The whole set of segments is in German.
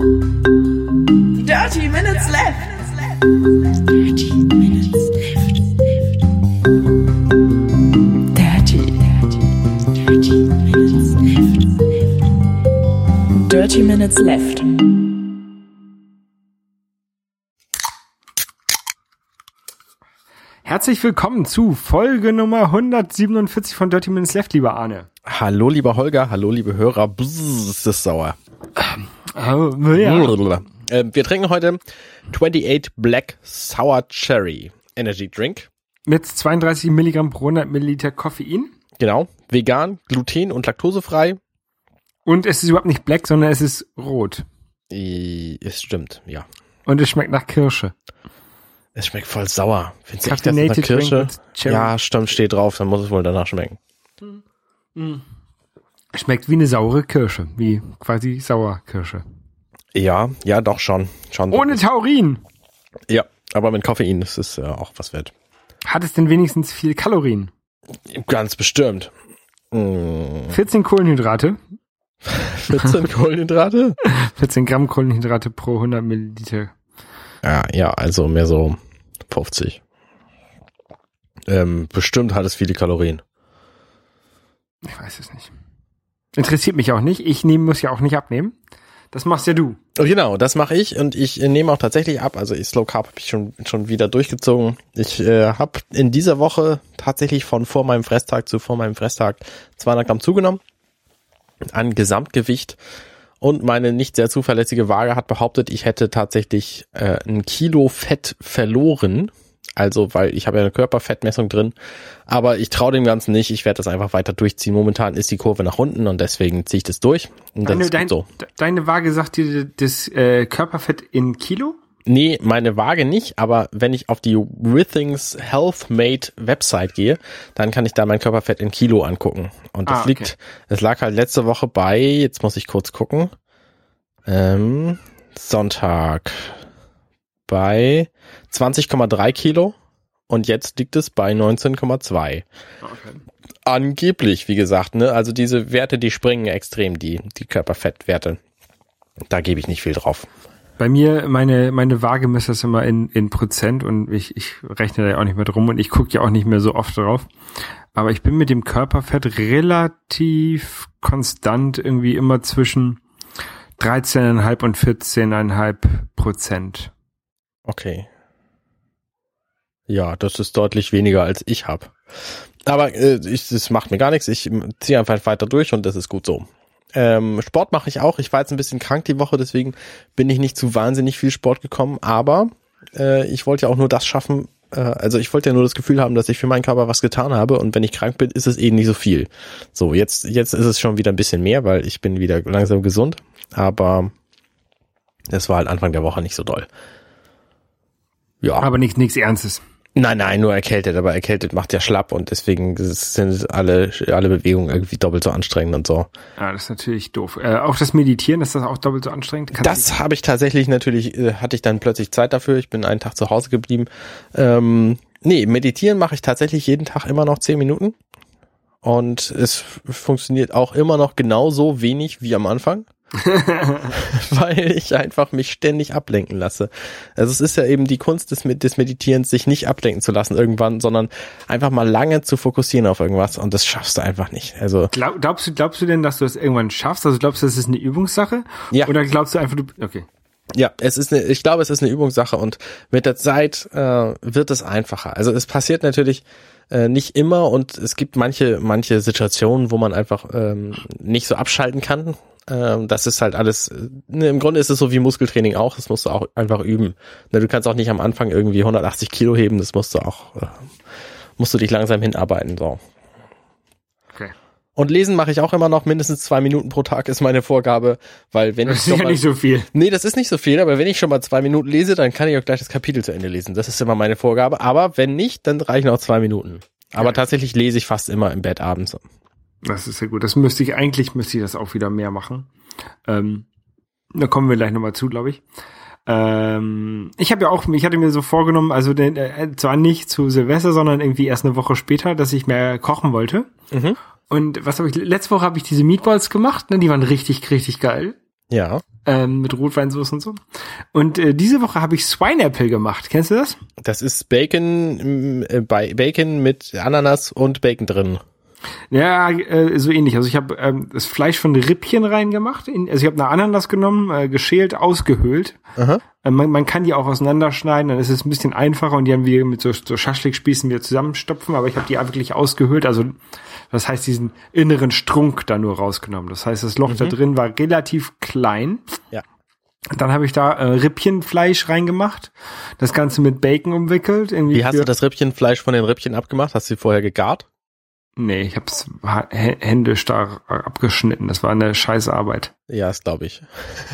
Dirty Minutes Left. Dirty Minutes Left. Dirty, dirty, dirty Minutes Left. Dirty Minutes Left. Herzlich willkommen zu Folge Nummer 147 von Dirty Minutes Left, lieber Arne. Hallo, lieber Holger, hallo, liebe Hörer. Bzzz, ist das sauer. Oh, ja. Äh, wir trinken heute 28 Black Sour Cherry Energy Drink. Mit 32 Milligramm pro 100 Milliliter Koffein. Genau. Vegan, gluten- und laktosefrei. Und es ist überhaupt nicht black, sondern es ist rot. Es stimmt, ja. Und es schmeckt nach Kirsche. Es schmeckt voll sauer. Findest du echt, das eine Kirsche? Ja, stimmt, steht drauf, dann muss es wohl danach schmecken. Schmeckt wie eine saure Kirsche. Wie quasi Sauerkirsche. Ja, ja, doch schon. schon Ohne Taurin. Ja, aber mit Koffein ist es äh, auch was wert. Hat es denn wenigstens viel Kalorien? Ganz bestimmt. Mm, 14 Kohlenhydrate. 14 Kohlenhydrate? 14 Gramm Kohlenhydrate pro 100 Milliliter. Ja, ja, also mehr so 50. Ähm, bestimmt hat es viele Kalorien. Ich weiß es nicht. Interessiert mich auch nicht. Ich nehmen, muss ja auch nicht abnehmen. Das machst ja du. Oh, Genau, das mache ich und ich äh, nehme auch tatsächlich ab. Also ich Slow Carb habe ich schon schon wieder durchgezogen. Ich äh, habe in dieser Woche tatsächlich von vor meinem Fresstag zu vor meinem Fresstag 200 Gramm zugenommen an Gesamtgewicht und meine nicht sehr zuverlässige Waage hat behauptet, ich hätte tatsächlich äh, ein Kilo Fett verloren. Also, weil ich habe ja eine Körperfettmessung drin, aber ich traue dem Ganzen nicht. Ich werde das einfach weiter durchziehen. Momentan ist die Kurve nach unten und deswegen ziehe ich das durch. Und Deine, dein, so. de- deine Waage sagt dir das äh, Körperfett in Kilo? Nee, meine Waage nicht, aber wenn ich auf die Withings Healthmate Website gehe, dann kann ich da mein Körperfett in Kilo angucken. Und das Ah, okay. liegt, es lag halt letzte Woche bei, jetzt muss ich kurz gucken, ähm, Sonntag bei 20,3 Kilo und jetzt liegt es bei 19,2. Angeblich, wie gesagt, ne, also diese Werte, die springen extrem, die, die Körperfettwerte. Da gebe ich nicht viel drauf. Bei mir, meine, meine Waage misst das immer in, in Prozent und ich, ich rechne da ja auch nicht mehr drum und ich gucke ja auch nicht mehr so oft drauf. Aber ich bin mit dem Körperfett relativ konstant irgendwie immer zwischen 13,5 und 14,5 Prozent. Okay. Ja, das ist deutlich weniger als ich habe. Aber äh, ich, das macht mir gar nichts. Ich ziehe einfach weiter durch und das ist gut so. Ähm, Sport mache ich auch. Ich war jetzt ein bisschen krank die Woche, deswegen bin ich nicht zu wahnsinnig viel Sport gekommen. Aber äh, ich wollte ja auch nur das schaffen. Äh, also ich wollte ja nur das Gefühl haben, dass ich für meinen Körper was getan habe. Und wenn ich krank bin, ist es eben nicht so viel. So, jetzt, jetzt ist es schon wieder ein bisschen mehr, weil ich bin wieder langsam gesund. Aber es war halt Anfang der Woche nicht so doll. Ja. Aber nichts, nichts Ernstes. Nein, nein, nur erkältet, aber erkältet macht ja schlapp und deswegen sind alle, alle Bewegungen irgendwie doppelt so anstrengend und so. Ja, das ist natürlich doof. Äh, auch das Meditieren, ist das auch doppelt so anstrengend? Kannst Das habe ich tatsächlich natürlich, äh, hatte ich dann plötzlich Zeit dafür. Ich bin einen Tag zu Hause geblieben. Ähm, nee, meditieren mache ich tatsächlich jeden Tag immer noch zehn Minuten. Und es funktioniert auch immer noch genauso wenig wie am Anfang. weil ich einfach mich ständig ablenken lasse. Also es ist ja eben die Kunst des, des Meditierens, sich nicht ablenken zu lassen irgendwann, sondern einfach mal lange zu fokussieren auf irgendwas und das schaffst du einfach nicht. Also Glaub, glaubst, du, glaubst du denn, dass du das irgendwann schaffst? Also glaubst du, das ist eine Übungssache? Ja. Oder glaubst du einfach, du. Okay. ja, es ist eine, ich glaube, es ist eine Übungssache und mit der Zeit äh, wird es einfacher. Also es passiert natürlich äh, nicht immer und es gibt manche manche Situationen, wo man einfach ähm, nicht so abschalten kann. Ähm, das ist halt alles. Ne, Im Grunde ist es so wie Muskeltraining auch. Das musst du auch einfach üben. Ne, du kannst auch nicht am Anfang irgendwie 180 Kilo heben. Das musst du auch äh, musst du dich langsam hinarbeiten. So. Okay. Und lesen mache ich auch immer noch mindestens zwei Minuten pro Tag ist meine Vorgabe, weil wenn Das ich ist schon ja mal, nicht so viel. Nee, das ist nicht so viel, aber wenn ich schon mal zwei Minuten lese, dann kann ich auch gleich das Kapitel zu Ende lesen. Das ist immer meine Vorgabe. Aber wenn nicht, dann reichen auch zwei Minuten. Aber Ja. tatsächlich lese ich fast immer im Bett abends. Das ist ja gut. Das müsste ich, eigentlich müsste ich das auch wieder mehr machen. Ähm, da kommen wir gleich nochmal zu, glaube ich. Ähm, ich habe ja auch, ich hatte mir so vorgenommen, also den, äh, zwar nicht zu Silvester, sondern irgendwie erst eine Woche später, dass ich mehr kochen wollte. Mhm. Und was habe ich, letzte Woche habe ich diese Meatballs gemacht, ne, die waren richtig, richtig geil. Ja. ähm, mit Rotweinsauce und so. Und äh, diese Woche habe ich Swine-Apple gemacht. Kennst du das? Das ist Bacon, äh, bei Bacon mit Ananas und Bacon drin. Ja, äh, so ähnlich. Also ich habe ähm, das Fleisch von Rippchen reingemacht. In, also ich habe eine Ananas genommen, äh, geschält, ausgehöhlt. Äh, man, man kann die auch auseinanderschneiden, dann ist es ein bisschen einfacher und die haben wir mit so, so Schaschlikspießen wieder zusammenstopfen, aber ich habe die wirklich ausgehöhlt, also das heißt diesen inneren Strunk da nur rausgenommen. Das heißt, das Loch da drin war relativ klein. Ja. Dann habe ich da äh, Rippchenfleisch reingemacht, das Ganze mit Bacon umwickelt. Irgendwie Wie hast du das Rippchenfleisch von den Rippchen abgemacht? Hast du sie vorher gegart? Nee, ich habe es händisch da abgeschnitten. Das war eine scheiße Arbeit. Ja, das glaube ich.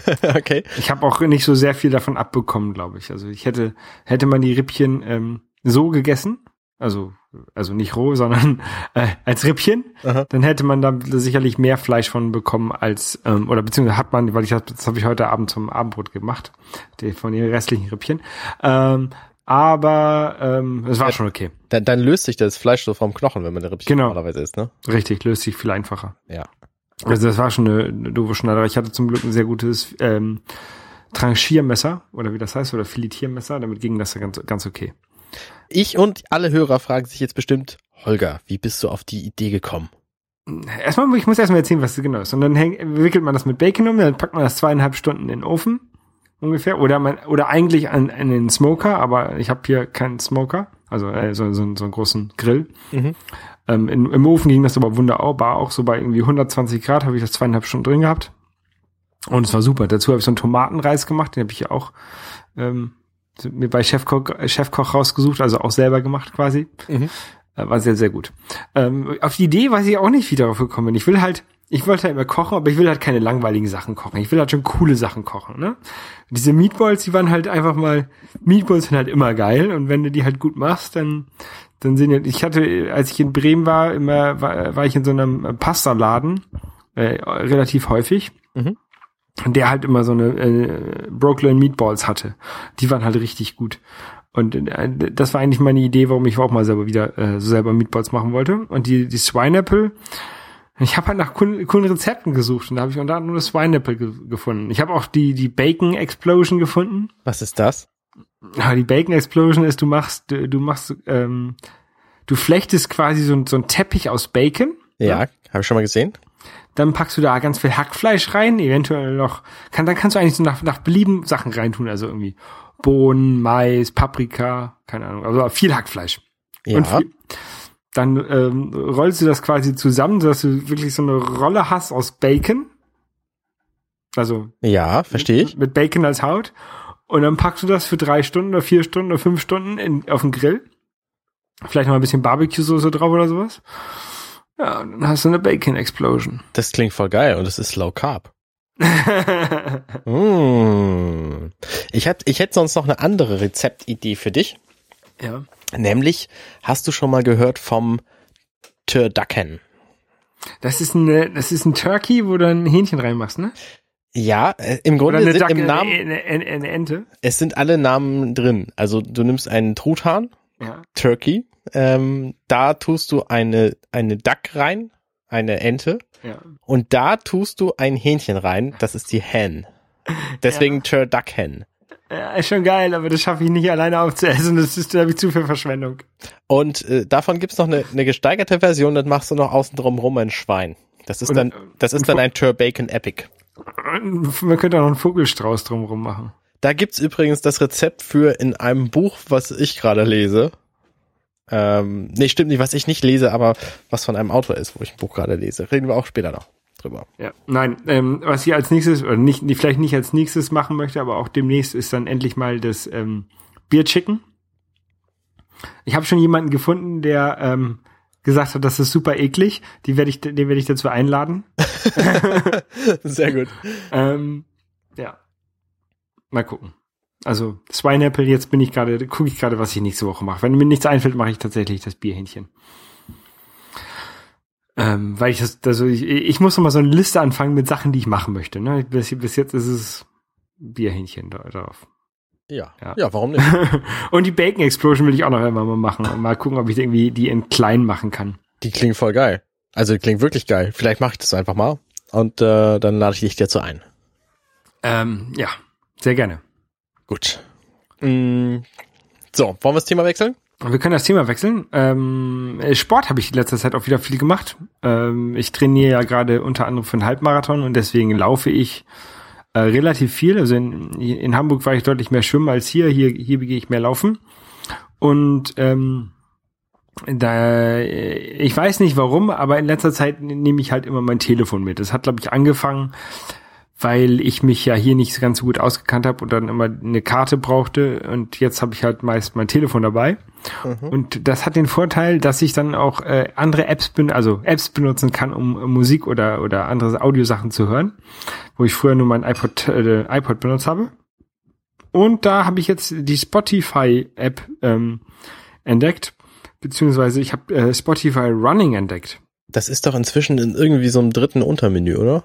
okay. Ich habe auch nicht so sehr viel davon abbekommen, glaube ich. Also ich hätte, hätte man die Rippchen ähm, so gegessen, also, also nicht roh, sondern äh, als Rippchen, Aha. dann hätte man da sicherlich mehr Fleisch von bekommen als, ähm, oder beziehungsweise hat man, weil ich das, das habe ich heute Abend zum Abendbrot gemacht, die, von den restlichen Rippchen. Ähm, aber ähm, es war schon okay. Dann, dann löst sich das Fleisch so vom Knochen, wenn man eine Rippchen Genau. normalerweise isst, ne? Richtig, löst sich viel einfacher. Ja. Also das war schon eine, eine doofe Schneiderei. Ich hatte zum Glück ein sehr gutes ähm, Tranchiermesser oder wie das heißt oder Filetiermesser. Damit ging das ganz, ganz okay. Ich und alle Hörer fragen sich jetzt bestimmt, Holger, wie bist du auf die Idee gekommen? Erstmal, ich muss erstmal erzählen, was das genau ist. Und dann häng, wickelt man das mit Bacon um, dann packt man das zweieinhalb Stunden in den Ofen ungefähr. Oder man oder eigentlich an, an den Smoker, aber ich habe hier keinen Smoker, also äh, so, so, so einen großen Grill. Mhm. Ähm, in, Im Ofen ging das aber wunderbar, auch so bei irgendwie 120 Grad habe ich das zweieinhalb Stunden drin gehabt. Und es war super. Dazu habe ich so einen Tomatenreis gemacht, den habe ich ja auch ähm, mir bei Chefkoch, Chefkoch rausgesucht, also auch selber gemacht quasi. Mhm. Äh, War sehr, sehr gut. Ähm, auf die Idee weiß ich auch nicht, wie darauf gekommen bin. Ich will halt, ich wollte halt immer kochen, aber ich will halt keine langweiligen Sachen kochen. Ich will halt schon coole Sachen kochen, ne? Diese Meatballs, die waren halt einfach mal, Meatballs sind halt immer geil und wenn du die halt gut machst, dann, dann sind ja, ich hatte, als ich in Bremen war, immer, war, war ich in so einem Pastaladen, äh, relativ häufig. Mhm. Und der halt immer so eine äh, Brooklyn Meatballs hatte. Die waren halt richtig gut. Und äh, das war eigentlich meine Idee, warum ich auch mal selber wieder äh, so selber Meatballs machen wollte. Und die, die Swineapple, ich habe halt nach coolen, coolen Rezepten gesucht und da habe ich unter anderem das Swineapple ge gefunden. Ich habe auch die, die Bacon Explosion gefunden. Was ist das? Ja, die Bacon Explosion ist, du machst, du, du machst, ähm, du flechtest quasi so, ein- so ein Teppich aus Bacon. Ja, habe ich schon mal gesehen. Dann packst du da ganz viel Hackfleisch rein, eventuell noch, kann, dann kannst du eigentlich so nach, nach Belieben Sachen reintun, also irgendwie Bohnen, Mais, Paprika, keine Ahnung, also viel Hackfleisch. Ja. Und viel, dann ähm, rollst du das quasi zusammen, sodass du wirklich so eine Rolle hast aus Bacon. Also Ja, verstehe ich. mit Bacon als Haut. Und dann packst du das für drei Stunden oder vier Stunden oder fünf Stunden in, auf den Grill. Vielleicht noch ein bisschen Barbecue-Soße drauf oder sowas. Ja, und dann hast du eine Bacon-Explosion. Das klingt voll geil und es ist low carb. Mm. Ich hätte ich hätt sonst noch eine andere Rezeptidee für dich. ja. Nämlich, hast du schon mal gehört vom Turducken? Das ist eine, das ist ein Turkey, wo du ein Hähnchen reinmachst, ne? Ja, äh, im Grunde sind Duck, im Namen, eine, eine, eine Ente. es sind alle Namen drin. Also du nimmst einen Truthahn, Ja. Turkey, ähm, da tust du eine, eine Duck rein, eine Ente, Ja. und da tust du ein Hähnchen rein, das ist die Hen. Deswegen Turducken. Ja. Ist schon geil, aber das schaffe ich nicht alleine aufzuessen. Das ist, da habe ich zu viel Verschwendung. Und äh, davon gibt's noch eine, eine gesteigerte Version, dann machst du noch außen drum rum ein Schwein. Das ist Und- dann, das ist dann ein Turbacon Epic. Man könnte auch noch einen Vogelstrauß drumrum machen. Da gibt's übrigens das Rezept für in einem Buch, was ich gerade lese. Ähm, nee, stimmt nicht, was ich nicht lese, aber was von einem Autor ist, wo ich ein Buch gerade lese. Reden wir auch später noch drüber. Ja, nein, ähm, was ich als nächstes, oder nicht, vielleicht nicht als nächstes machen möchte, aber auch demnächst ist dann endlich mal das ähm, Beer Chicken. Ich habe schon jemanden gefunden, der ähm, gesagt hat, das ist super eklig. Die werde ich, den werde ich dazu einladen. Sehr gut. Ähm, ja. Mal gucken. Also Swineapple, jetzt bin ich gerade, gucke ich gerade, was ich nächste Woche mache. Wenn mir nichts einfällt, mache ich tatsächlich das Bierhähnchen. Ähm, weil ich das, also ich, ich muss noch mal so eine Liste anfangen mit Sachen, die ich machen möchte. Ne? Bis, bis jetzt ist es Bierhähnchen da, drauf. Ja. Ja. ja. warum nicht? Und die Bacon Explosion will ich auch noch einmal mal machen. Und mal gucken, ob ich irgendwie die in klein machen kann. Die klingt voll geil. Also die klingt wirklich geil. Vielleicht mache ich das einfach mal und äh, dann lade ich dich dazu ein. Ähm, ja, sehr gerne. Gut. Mm, so, wollen wir das Thema wechseln? Wir können das Thema wechseln. Ähm, Sport habe ich in letzter Zeit auch wieder viel gemacht. Ähm, ich trainiere ja gerade unter anderem für einen Halbmarathon und deswegen laufe ich äh, relativ viel. Also in, in Hamburg war ich deutlich mehr schwimmen als hier. Hier, hier gehe ich mehr laufen. Und ähm, da ich weiß nicht warum, aber in letzter Zeit nehme ich halt immer mein Telefon mit. Das hat, glaube ich, angefangen, weil ich mich ja hier nicht ganz so gut ausgekannt habe und dann immer eine Karte brauchte und jetzt habe ich halt meist mein Telefon dabei. Mhm. Und das hat den Vorteil, dass ich dann auch äh, andere Apps bin, also Apps benutzen kann, um äh, Musik oder oder andere Audiosachen zu hören, wo ich früher nur mein iPod äh, iPod benutzt habe. Und da habe ich jetzt die Spotify App ähm, entdeckt, beziehungsweise ich habe äh, Spotify Running entdeckt. Das ist doch inzwischen in irgendwie so einem dritten Untermenü, oder?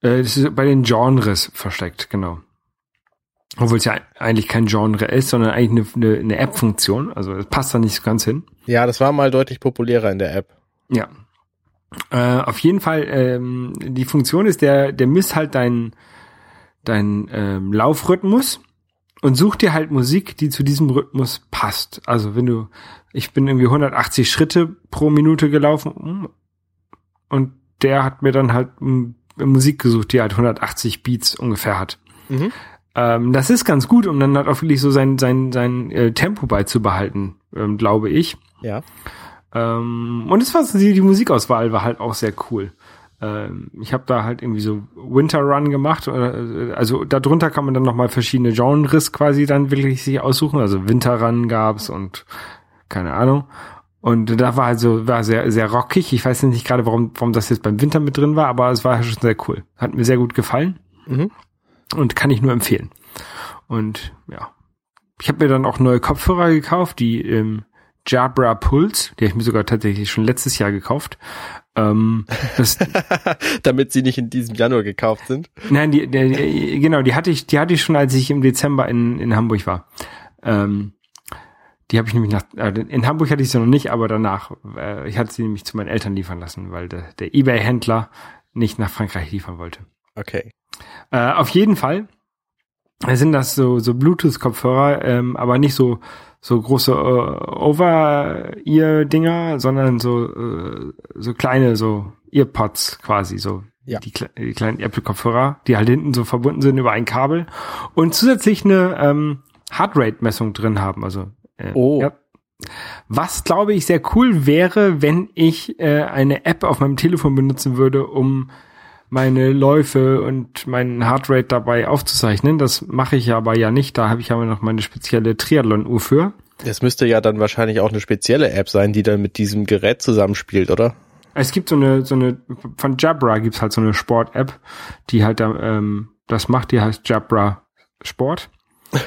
Äh, das ist bei den Genres versteckt, genau. Obwohl es ja eigentlich kein Genre ist, sondern eigentlich eine, eine, eine App-Funktion. Also es passt da nicht so ganz hin. Ja, das war mal deutlich populärer in der App. Ja. Äh, auf jeden Fall, ähm, die Funktion ist, der, der misst halt deinen dein, ähm, Laufrhythmus und sucht dir halt Musik, die zu diesem Rhythmus passt. Also wenn du, ich bin irgendwie 180 Schritte pro Minute gelaufen und der hat mir dann halt Musik gesucht, die halt 180 Beats ungefähr hat. Mhm. Ähm, das ist ganz gut, um dann halt auch wirklich so sein, sein, sein äh, Tempo beizubehalten, ähm, glaube ich. Ja. Ähm, und es war die, die Musikauswahl war halt auch sehr cool. Ähm, ich habe da halt irgendwie so Winter Run gemacht. Äh, also darunter kann man dann nochmal verschiedene Genres quasi dann wirklich sich aussuchen. Also Winter Run gab's und keine Ahnung. Und da war also war sehr sehr rockig. Ich weiß nicht gerade, warum warum das jetzt beim Winter mit drin war, aber es war schon sehr cool. Hat mir sehr gut gefallen mhm. und kann ich nur empfehlen. Und ja, ich habe mir dann auch neue Kopfhörer gekauft, die ähm, Jabra Pulse, die habe ich mir sogar tatsächlich schon letztes Jahr gekauft. Ähm, Damit sie nicht in diesem Januar gekauft sind. Nein, die, die, die, genau, die hatte ich, die hatte ich schon, als ich im Dezember in, in Hamburg war. Ähm, die habe ich nämlich nach, äh, in Hamburg hatte ich sie noch nicht, aber danach, äh, ich hatte sie nämlich zu meinen Eltern liefern lassen, weil der, der Ebay-Händler nicht nach Frankreich liefern wollte. Okay. Äh, auf jeden Fall sind das so, so Bluetooth-Kopfhörer, ähm, aber nicht so, so große äh, Over-Ear-Dinger, sondern so, äh, so kleine, so Earpods quasi, so ja. die, die kleinen Apple-Kopfhörer, die halt hinten so verbunden sind über ein Kabel und zusätzlich eine ähm, Heartrate-Messung drin haben, also oh. Ja. Was glaube ich sehr cool wäre, wenn ich äh, eine App auf meinem Telefon benutzen würde, um meine Läufe und meinen Heartrate dabei aufzuzeichnen. Das mache ich aber ja nicht. Da habe ich aber noch meine spezielle Triathlon-Uhr für. Das müsste ja dann wahrscheinlich auch eine spezielle App sein, die dann mit diesem Gerät zusammenspielt, oder? Es gibt so eine, so eine, von Jabra gibt's halt so eine Sport-App, die halt ähm, das macht, die heißt Jabra Sport.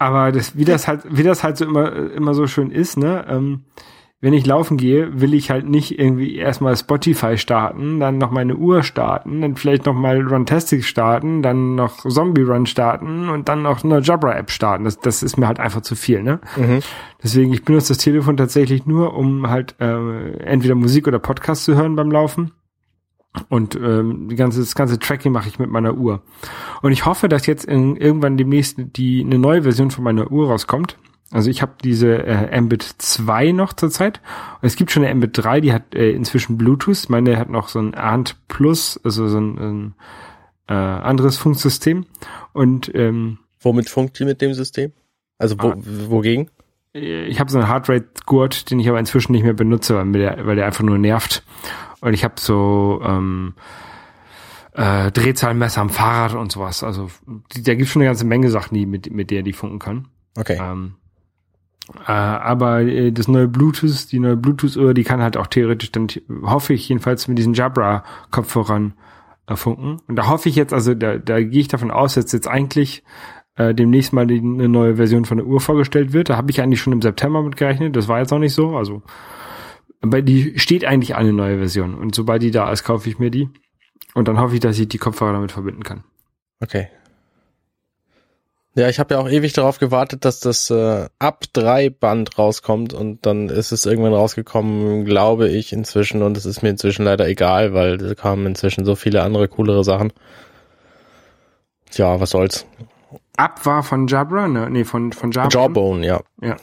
Aber das, wie das halt, wie das halt so immer, immer so schön ist, ne? Ähm, wenn ich laufen gehe, will ich halt nicht irgendwie erstmal Spotify starten, dann noch meine Uhr starten, dann vielleicht noch mal Runtastic starten, dann noch Zombie Run starten und dann noch eine Jabra App starten. Das, das ist mir halt einfach zu viel, ne? Mhm. Deswegen, ich benutze das Telefon tatsächlich nur, um halt äh, entweder Musik oder Podcast zu hören beim Laufen. Und ähm, die ganze, das ganze Tracking mache ich mit meiner Uhr. Und ich hoffe, dass jetzt in, irgendwann demnächst die eine neue Version von meiner Uhr rauskommt. Also ich habe diese äh, Mbit 2 noch zurzeit. Es gibt schon eine Mbit 3, die hat äh, inzwischen Bluetooth. Meine hat noch so ein ANT Plus, also so ein, ein äh, anderes Funksystem. Und ähm, womit funkt die mit dem System? Also wo, ah, wogegen? Ich habe so einen Heartrate-Gurt, den ich aber inzwischen nicht mehr benutze, weil, der, weil der einfach nur nervt. Und ich habe so ähm, äh, Drehzahlmesser am Fahrrad und sowas. Also die, da gibt schon eine ganze Menge Sachen, die mit, mit der die funken kann. Okay. Ähm, äh, aber äh, das neue Bluetooth, die neue Bluetooth-Uhr, die kann halt auch theoretisch dann, hoffe ich jedenfalls mit diesen Jabra-Kopfhörern äh, funken. Und da hoffe ich jetzt, also da, da gehe ich davon aus, dass jetzt eigentlich äh, demnächst mal die, eine neue Version von der Uhr vorgestellt wird. Da habe ich eigentlich schon im September mit gerechnet. Das war jetzt noch nicht so. Also aber die steht eigentlich eine neue Version. Und sobald die da ist, kaufe ich mir die. Und dann hoffe ich, dass ich die Kopfhörer damit verbinden kann. Okay. Ja, ich habe ja auch ewig darauf gewartet, dass das äh, ab drei Band rauskommt und dann ist es irgendwann rausgekommen, glaube ich inzwischen und es ist mir inzwischen leider egal, weil da kamen inzwischen so viele andere coolere Sachen. Ja, was soll's. Ab war von Jabra, ne? Nee, von, von Jabra. Jawbone, ja. Ja.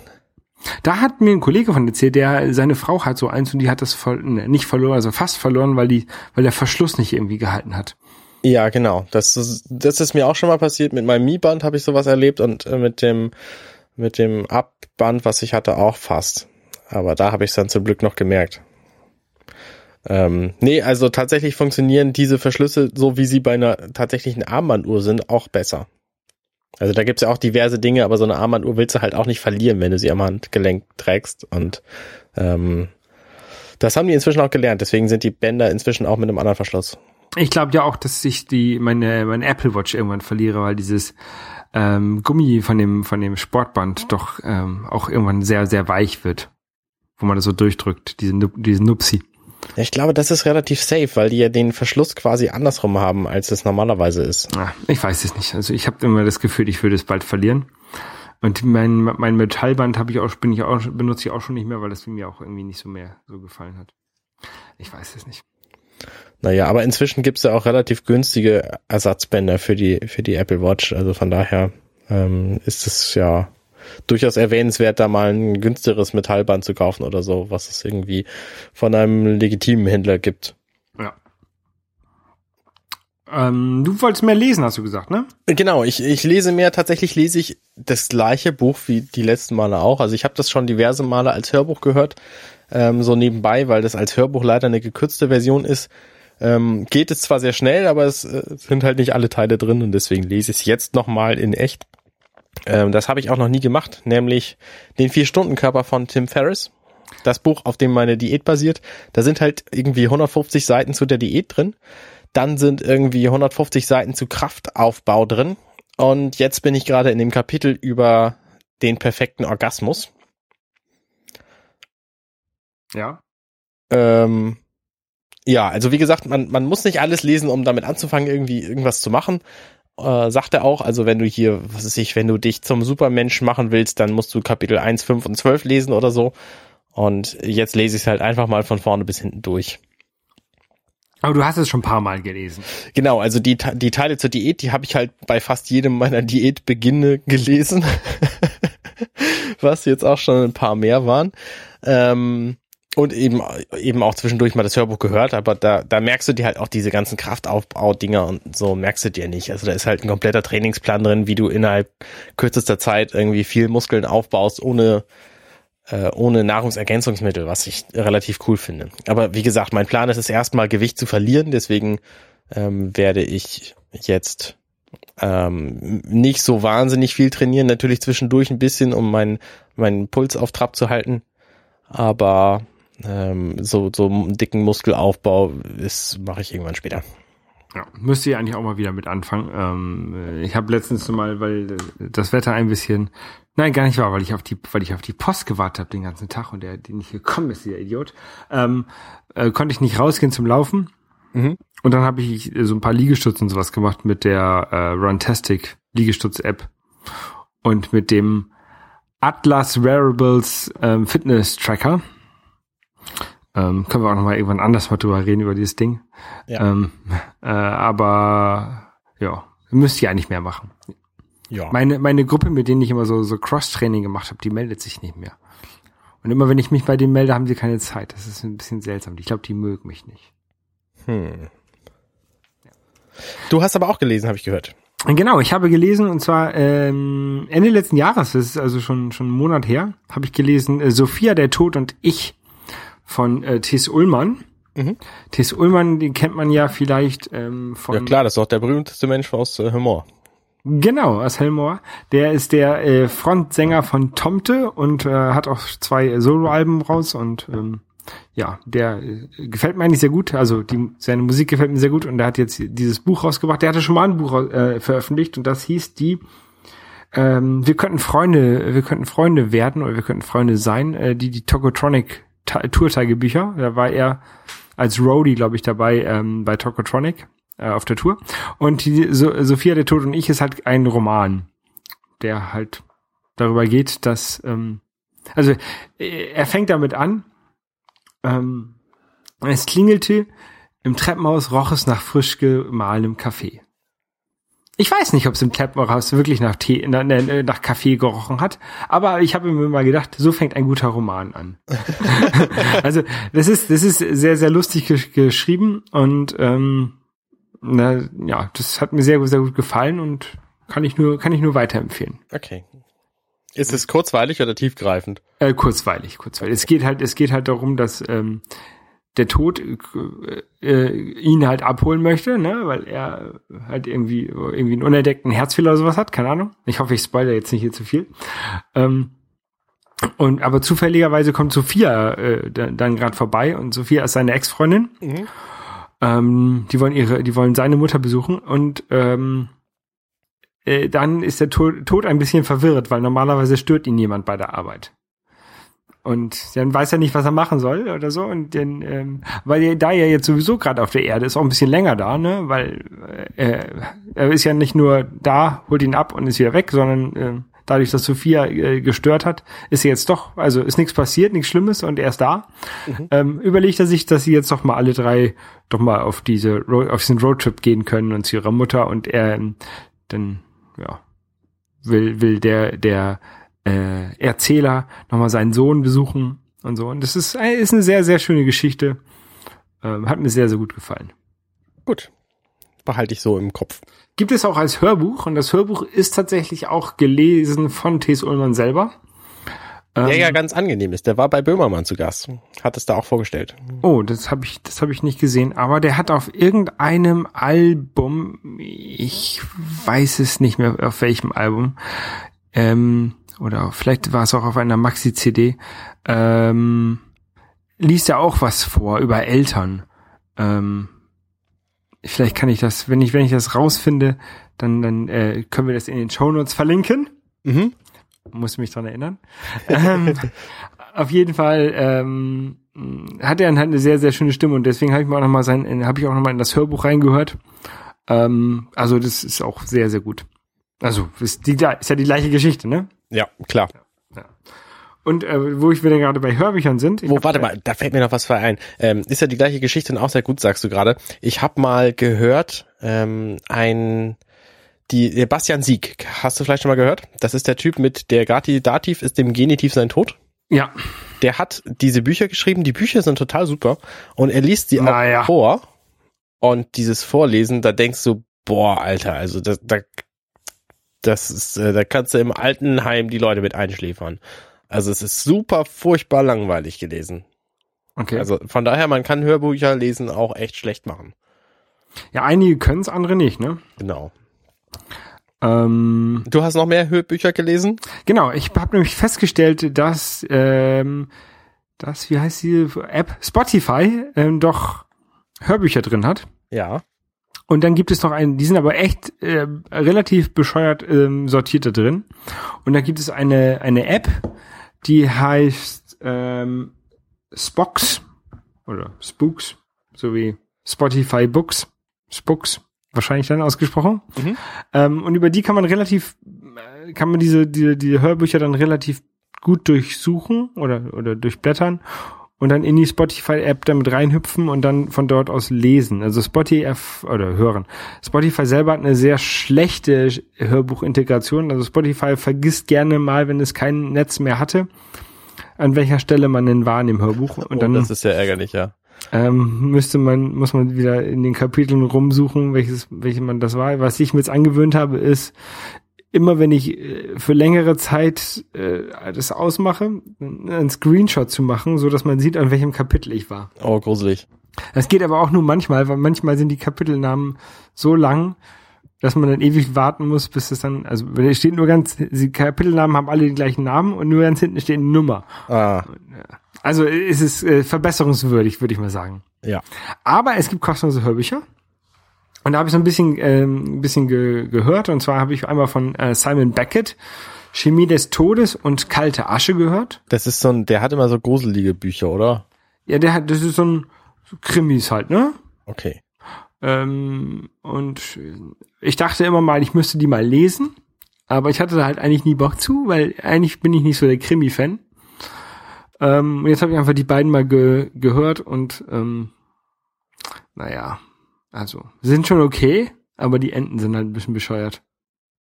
Da hat mir ein Kollege von erzählt, der seine Frau hat so eins und die hat das voll, ne, nicht verloren, also fast verloren, weil die, weil der Verschluss nicht irgendwie gehalten hat. Ja, genau. Das ist, das ist mir auch schon mal passiert. Mit meinem Mi-Band habe ich sowas erlebt und äh, mit dem mit dem Abband, was ich hatte, auch fast. Aber da habe ich es dann zum Glück noch gemerkt. Ähm, nee, also tatsächlich funktionieren diese Verschlüsse, so wie sie bei einer tatsächlichen Armbanduhr sind, auch besser. Also da gibt's ja auch diverse Dinge, aber so eine Armbanduhr willst du halt auch nicht verlieren, wenn du sie am Handgelenk trägst. Und ähm, das haben die inzwischen auch gelernt. Deswegen sind die Bänder inzwischen auch mit einem anderen Verschluss. Ich glaube ja auch, dass ich die meine meine Apple Watch irgendwann verliere, weil dieses ähm, Gummi von dem von dem Sportband doch ähm, auch irgendwann sehr sehr weich wird, wo man das so durchdrückt, diesen diesen Nupsi. Ja, ich glaube, das ist relativ safe, weil die ja den Verschluss quasi andersrum haben, als es normalerweise ist. Ah, ich weiß es nicht. Also ich habe immer das Gefühl, ich würde es bald verlieren. Und mein mein Metallband habe ich auch bin ich auch benutze ich auch schon nicht mehr, weil das mir auch irgendwie nicht so mehr so gefallen hat. Ich weiß es nicht. Naja, aber inzwischen gibt's ja auch relativ günstige Ersatzbänder für die, für die Apple Watch. Also von daher ähm, ist es ja durchaus erwähnenswert, da mal ein günstigeres Metallband zu kaufen oder so, was es irgendwie von einem legitimen Händler gibt. Ja. Ähm, du wolltest mehr lesen, hast du gesagt, ne? Genau, ich, ich lese mehr, tatsächlich lese ich das gleiche Buch wie die letzten Male auch. Also ich habe das schon diverse Male als Hörbuch gehört, ähm, so nebenbei, weil das als Hörbuch leider eine gekürzte Version ist. Ähm, geht es zwar sehr schnell, aber es äh, sind halt nicht alle Teile drin und deswegen lese ich es jetzt nochmal in echt. Ähm, das habe ich auch noch nie gemacht, nämlich den Vier-Stunden-Körper von Tim Ferriss. Das Buch, auf dem meine Diät basiert. Da sind halt irgendwie 150 Seiten zu der Diät drin. Dann sind irgendwie 150 Seiten zu Kraftaufbau drin. Und jetzt bin ich gerade in dem Kapitel über den perfekten Orgasmus. Ja. Ähm, ja, also wie gesagt, man, man muss nicht alles lesen, um damit anzufangen, irgendwie irgendwas zu machen. Äh, sagt er auch, also wenn du hier, was weiß ich, wenn du dich zum Supermensch machen willst, dann musst du Kapitel 1, 5 und 12 lesen oder so. Und jetzt lese ich es halt einfach mal von vorne bis hinten durch. Aber du hast es schon ein paar Mal gelesen. Genau, also die, die Teile zur Diät, die habe ich halt bei fast jedem meiner Diätbeginne gelesen. Was jetzt auch schon ein paar mehr waren. Ähm, und eben, eben auch zwischendurch mal das Hörbuch gehört, aber da, da merkst du dir halt auch diese ganzen Kraftaufbau-Dinger und so merkst du dir nicht. Also da ist halt ein kompletter Trainingsplan drin, wie du innerhalb kürzester Zeit irgendwie viel Muskeln aufbaust, ohne, äh, ohne Nahrungsergänzungsmittel, was ich relativ cool finde. Aber wie gesagt, mein Plan ist es erstmal Gewicht zu verlieren, deswegen ähm, werde ich jetzt ähm, nicht so wahnsinnig viel trainieren, natürlich zwischendurch ein bisschen, um meinen meinen Puls auf Trab zu halten, aber ähm, so so einen dicken Muskelaufbau ist mache ich irgendwann später. Ja, müsste ich eigentlich auch mal wieder mit anfangen. Ähm, ich habe letztens mal, weil äh, das Wetter ein bisschen, nein, gar nicht war, weil ich auf die, weil ich auf die Post gewartet habe den ganzen Tag und der, der nicht gekommen ist, der Idiot, ähm, äh, konnte ich nicht rausgehen zum Laufen. Mhm. Und dann habe ich so ein paar Liegestütze und sowas gemacht mit der äh, Runtastic Liegestütz-App und mit dem Atlas Wearables ähm, Fitness Tracker. Ähm, können wir auch noch mal irgendwann anders mal drüber reden über dieses Ding. Ja. Ähm, äh, aber ja, müsst ihr eigentlich mehr machen. Ja. Meine, meine Gruppe, mit denen ich immer so, so Cross-Training gemacht habe, die meldet sich nicht mehr. Und immer wenn ich mich bei denen melde, haben sie keine Zeit. Das ist ein bisschen seltsam. Ich glaube, die mögen mich nicht. Hm. Du hast aber auch gelesen, habe ich gehört. Genau, ich habe gelesen, und zwar ähm, Ende letzten Jahres, das ist also schon, schon einen Monat her, habe ich gelesen, äh, Sophia, der Tod und ich von äh, T.S. Ullmann. Mhm. T.S. Ullmann, den kennt man ja vielleicht ähm, von... Ja klar, das ist doch der berühmteste Mensch aus äh, Humor. Genau, aus Helmore. Der ist der äh, Frontsänger von Tomte und äh, hat auch zwei äh, Soloalben raus und ähm, ja, der äh, gefällt mir eigentlich sehr gut. Also die, seine Musik gefällt mir sehr gut und der hat jetzt dieses Buch rausgebracht. Der hatte schon mal ein Buch äh, veröffentlicht und das hieß die ähm, wir könnten Freunde, wir könnten Freunde werden oder wir könnten Freunde sein, äh, die die Tokotronic Tourtagebücher. Da war er als Roadie, glaube ich, dabei ähm, bei Tokotronic äh, auf der Tour. Und die, so, Sophia der Tod und ich ist halt ein Roman, der halt darüber geht, dass ähm, also äh, er fängt damit an. Ähm, es klingelte im Treppenhaus, roch es nach frisch gemahlenem Kaffee. Ich weiß nicht, ob es im Treppenhaus wirklich nach Tee, nach, nach Kaffee gerochen hat, aber ich habe mir mal gedacht, so fängt ein guter Roman an. also das ist das ist sehr sehr lustig gesch geschrieben und ähm, na, ja, das hat mir sehr sehr gut gefallen und kann ich nur kann ich nur weiterempfehlen. Okay. Ist es kurzweilig oder tiefgreifend? Äh, kurzweilig, kurzweilig. Es geht halt es geht halt darum, dass ähm, der Tod äh, ihn halt abholen möchte, ne, weil er halt irgendwie irgendwie einen unentdeckten Herzfehler oder sowas hat, keine Ahnung. Ich hoffe, ich spoilere jetzt nicht hier zu viel. Ähm, und aber zufälligerweise kommt Sophia äh, dann gerade vorbei und Sophia ist seine Ex-Freundin. Mhm. Ähm, die wollen ihre, die wollen seine Mutter besuchen und ähm, äh, dann ist der Tod, Tod ein bisschen verwirrt, weil normalerweise stört ihn jemand bei der Arbeit. Und dann weiß er nicht, was er machen soll oder so. Und dann, ähm, weil er da er jetzt sowieso gerade auf der Erde ist, auch ein bisschen länger da, ne? Weil äh, er ist ja nicht nur da, holt ihn ab und ist wieder weg, sondern äh, dadurch, dass Sophia äh, gestört hat, ist er jetzt doch, also ist nichts passiert, nichts Schlimmes und er ist da. Mhm. Ähm, überlegt er sich, dass sie jetzt doch mal alle drei doch mal auf diese auf diesen Roadtrip gehen können und zu ihrer Mutter und er ähm, dann ja will will der der äh, Erzähler nochmal seinen Sohn besuchen und so. Und das ist, äh, ist eine sehr, sehr schöne Geschichte. Ähm, hat mir sehr, sehr gut gefallen. Gut. Behalte ich so im Kopf. Gibt es auch als Hörbuch und das Hörbuch ist tatsächlich auch gelesen von T.S. Ullmann selber. Der ähm, ja ganz angenehm ist. Der war bei Böhmermann zu Gast. Hat es da auch vorgestellt. Oh, das habe ich, das habe ich nicht gesehen. Aber der hat auf irgendeinem Album, ich weiß es nicht mehr auf welchem Album, ähm, oder vielleicht war es auch auf einer Maxi-CD, ähm, liest er auch was vor über Eltern. Ähm, vielleicht kann ich das, wenn ich, wenn ich das rausfinde, dann, dann äh, können wir das in den Show Notes verlinken. Mhm. Muss mich dran erinnern. ähm, auf jeden Fall ähm, hat er halt eine sehr, sehr schöne Stimme und deswegen habe ich mal noch mal sein, habe ich auch noch mal in das Hörbuch reingehört. Ähm, also das ist auch sehr, sehr gut. Also ist, die, ist ja die gleiche Geschichte, ne? Ja, klar. Ja. Und äh, wo ich wieder gerade bei Hörbüchern sind. Wo, warte mal, da fällt mir noch was ein. Ähm, ist ja die gleiche Geschichte und auch sehr gut, sagst du gerade. Ich habe mal gehört, ähm, ein die der Bastian Sieg, hast du vielleicht schon mal gehört? Das ist der Typ mit der Dativ ist dem Genitiv sein Tod. Ja. Der hat diese Bücher geschrieben, die Bücher sind total super und er liest sie naja. auch vor. Und dieses Vorlesen, da denkst du, boah, Alter, also da, da das ist, äh, da kannst du im Altenheim die Leute mit einschläfern. Also es ist super furchtbar langweilig gelesen. Okay. Also von daher, man kann Hörbücher lesen auch echt schlecht machen. Ja, einige können es, andere nicht, ne? Genau. Ähm, du hast noch mehr Hörbücher gelesen? Genau, ich habe nämlich festgestellt, dass ähm, das, wie heißt die App, Spotify, ähm, doch Hörbücher drin hat. Ja. Und dann gibt es noch einen, die sind aber echt äh, relativ bescheuert ähm, sortiert da drin. Und da gibt es eine, eine App, die heißt ähm, Spox oder Spooks, so wie Spotify Books, Spooks, wahrscheinlich dann ausgesprochen. Mhm. Ähm, und über die kann man relativ, äh, kann man diese, diese, diese Hörbücher dann relativ gut durchsuchen oder, oder durchblättern und dann in die Spotify-App damit reinhüpfen und dann von dort aus lesen. Also Spotify oder hören. Spotify selber hat eine sehr schlechte Hörbuchintegration. Also Spotify vergisst gerne mal, wenn es kein Netz mehr hatte, an welcher Stelle man denn war in dem Hörbuch. Und oh, dann, das ist ja ärgerlich, ja. Ähm, müsste man, muss man wieder in den Kapiteln rumsuchen, welches, welche man das war. Was ich mir jetzt angewöhnt habe, ist immer wenn ich äh, für längere Zeit äh, das ausmache, einen Screenshot zu machen, so dass man sieht, an welchem Kapitel ich war. Oh, gruselig. Das geht aber auch nur manchmal, weil manchmal sind die Kapitelnamen so lang, dass man dann ewig warten muss, bis es dann, also es steht nur ganz, die Kapitelnamen haben alle den gleichen Namen und nur ganz hinten steht eine Nummer. Ah. Also ist es äh, verbesserungswürdig, würde ich mal sagen. Ja. Aber es gibt kostenlose Hörbücher. Und da habe ich so ein bisschen, ähm, ein bisschen ge gehört. Und zwar habe ich einmal von äh, Simon Beckett Chemie des Todes und Kalte Asche gehört. Das ist so ein, der hat immer so gruselige Bücher, oder? Ja, der hat, das ist so ein so Krimis halt, ne? Okay. Ähm, und ich dachte immer mal, ich müsste die mal lesen. Aber ich hatte da halt eigentlich nie Bock zu, weil eigentlich bin ich nicht so der Krimi-Fan. Ähm, und jetzt habe ich einfach die beiden mal ge gehört und ähm, naja, also, sind schon okay, aber die Enden sind halt ein bisschen bescheuert.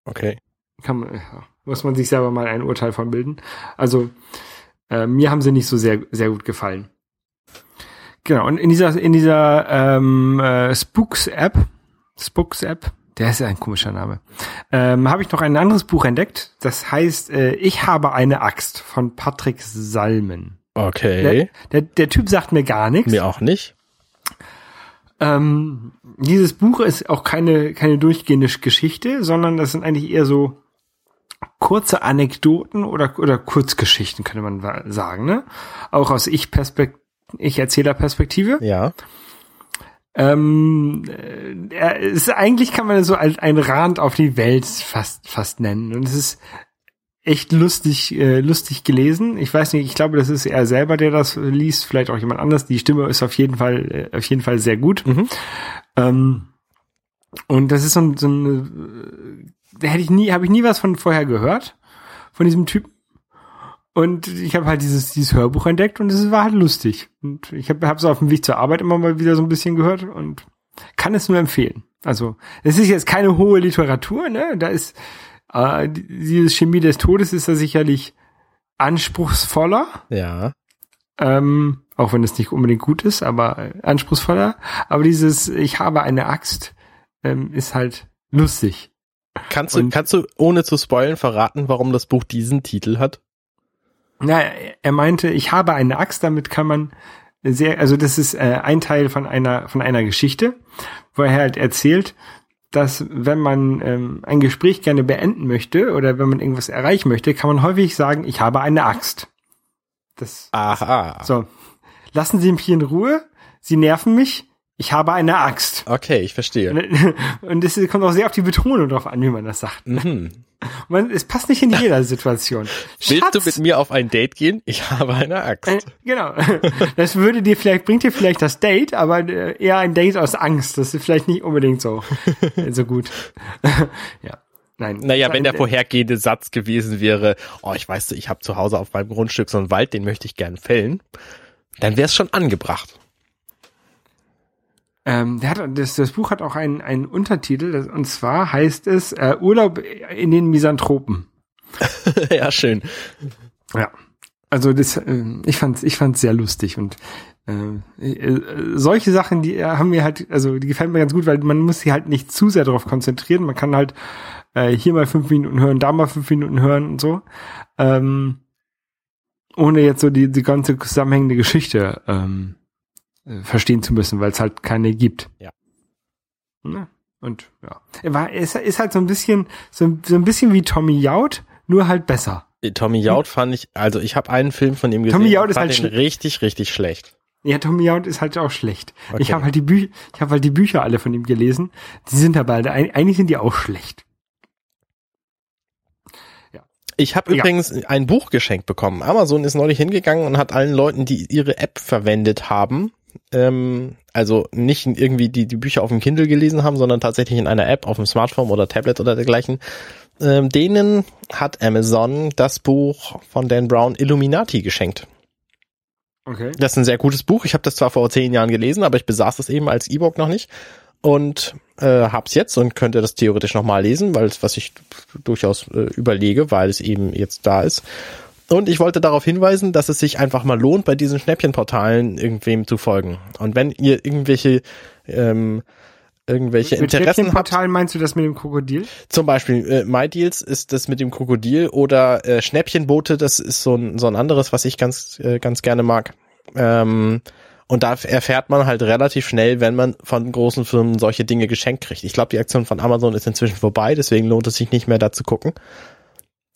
Okay. Kann man, ja, muss man sich selber mal ein Urteil von bilden. Also äh, mir haben sie nicht so sehr sehr gut gefallen. Genau und in dieser in dieser ähm, äh, Spooks App, Spooks App, der ist ja ein komischer Name, ähm, habe ich noch ein anderes Buch entdeckt. Das heißt äh, Ich habe eine Axt von Patrick Salmen. Okay. Der, der, der Typ sagt mir gar nichts. Mir auch nicht. Ähm, dieses Buch ist auch keine, keine durchgehende Geschichte, sondern das sind eigentlich eher so kurze Anekdoten oder, oder Kurzgeschichten, könnte man sagen, ne? Auch aus Ich-Perspekt Ich-Erzähler-Perspektive. Ja. Ähm, äh, ist eigentlich kann man es so als ein Rand auf die Welt fast fast nennen und es ist echt lustig äh, lustig gelesen. Ich weiß nicht, ich glaube, das ist er selber, der das liest, vielleicht auch jemand anders. Die Stimme ist auf jeden Fall äh, auf jeden Fall sehr gut. Mhm. Ähm, und das ist so ein, so ein äh, da hätte ich nie habe ich nie was von vorher gehört von diesem Typen. Und ich habe halt dieses, dieses Hörbuch entdeckt und es war halt lustig. Und ich habe es auf dem Weg zur Arbeit immer mal wieder so ein bisschen gehört und kann es nur empfehlen. Also, es ist jetzt keine hohe Literatur, ne? Da ist äh, dieses Chemie des Todes ist da sicherlich anspruchsvoller, Ja. ähm, auch wenn es nicht unbedingt gut ist, aber äh, anspruchsvoller. Aber dieses Ich habe eine Axt ähm, ist halt lustig. Kannst du, Und- kannst du, ohne zu spoilen, verraten, warum das Buch diesen Titel hat? Na, er meinte, ich habe eine Axt, damit kann man sehr, also das ist äh, ein Teil von einer von einer Geschichte, wo er halt erzählt, dass wenn man ähm, ein Gespräch gerne beenden möchte oder wenn man irgendwas erreichen möchte, kann man häufig sagen, ich habe eine Axt. Das Aha. so. Lassen Sie mich in Ruhe. Sie nerven mich. Ich habe eine Axt. Okay, ich verstehe. Und es kommt auch sehr auf die Betonung drauf an, wie man das sagt. Mhm. Man, es passt nicht in jeder Situation. Willst du Schatz! mit mir auf ein Date gehen? Ich habe eine Axt. Äh, genau. Das würde dir vielleicht, bringt dir vielleicht das Date, aber äh, eher ein Date aus Angst. Das ist vielleicht nicht unbedingt so, äh, so gut. ja. Nein. Naja, wenn der äh, vorhergehende Satz gewesen wäre, oh, ich weiß, ich habe zu Hause auf meinem Grundstück so einen Wald, den möchte ich gern fällen, dann wäre es schon angebracht. Ähm, der hat, das, das Buch hat auch einen, einen Untertitel, das, und zwar heißt es äh, Urlaub in den Misanthropen. ja, schön. Ja. Also das, äh, ich fand's, ich fand's sehr lustig und äh, äh, solche Sachen, die äh, haben mir halt, also die gefallen mir ganz gut, weil man muss sich halt nicht zu sehr darauf konzentrieren. Man kann halt äh, hier mal fünf Minuten hören, da mal fünf Minuten hören und so, ähm, ohne jetzt so die, die ganze zusammenhängende Geschichte ähm, äh, verstehen zu müssen, weil es halt keine gibt. Ja. Ne? Und ja, er war, ist, ist halt so ein bisschen, so, so ein bisschen wie Tommy Jaud, nur halt besser. Tommy Jaud fand ich, also ich habe einen Film von ihm gesehen. Tommy Jaud ist halt richtig, richtig schlecht. Ja, Tommy Jaud ist halt auch schlecht. Okay. Ich habe halt die Bücher, ich habe halt die Bücher alle von ihm gelesen. Die sind aber halt, eigentlich sind die auch schlecht. Ich habe Ja. übrigens ein Buch geschenkt bekommen. Amazon ist neulich hingegangen und hat allen Leuten, die ihre App verwendet haben, ähm, also nicht irgendwie die, die Bücher auf dem Kindle gelesen haben, sondern tatsächlich in einer App auf dem Smartphone oder Tablet oder dergleichen, ähm, denen hat Amazon das Buch von Dan Brown Illuminati geschenkt. Okay. Das ist ein sehr gutes Buch. Ich habe das zwar vor zehn Jahren gelesen, aber ich besaß es eben als E-Book noch nicht und äh, hab's jetzt und könnte das theoretisch nochmal lesen, weil es was ich durchaus äh, überlege, weil es eben jetzt da ist. Und ich wollte darauf hinweisen, dass es sich einfach mal lohnt, bei diesen Schnäppchenportalen irgendwem zu folgen. Und wenn ihr irgendwelche ähm, irgendwelche Mit Interessen habt, Schnäppchenportalen meinst du das mit dem Krokodil? zum Beispiel äh, MyDeals ist das mit dem Krokodil oder äh, Schnäppchenboote, das ist so ein, so ein anderes, was ich ganz, äh, ganz gerne mag. Ähm, und da erfährt man halt relativ schnell, wenn man von großen Firmen solche Dinge geschenkt kriegt. Ich glaube, die Aktion von Amazon ist inzwischen vorbei, deswegen lohnt es sich nicht mehr da zu gucken.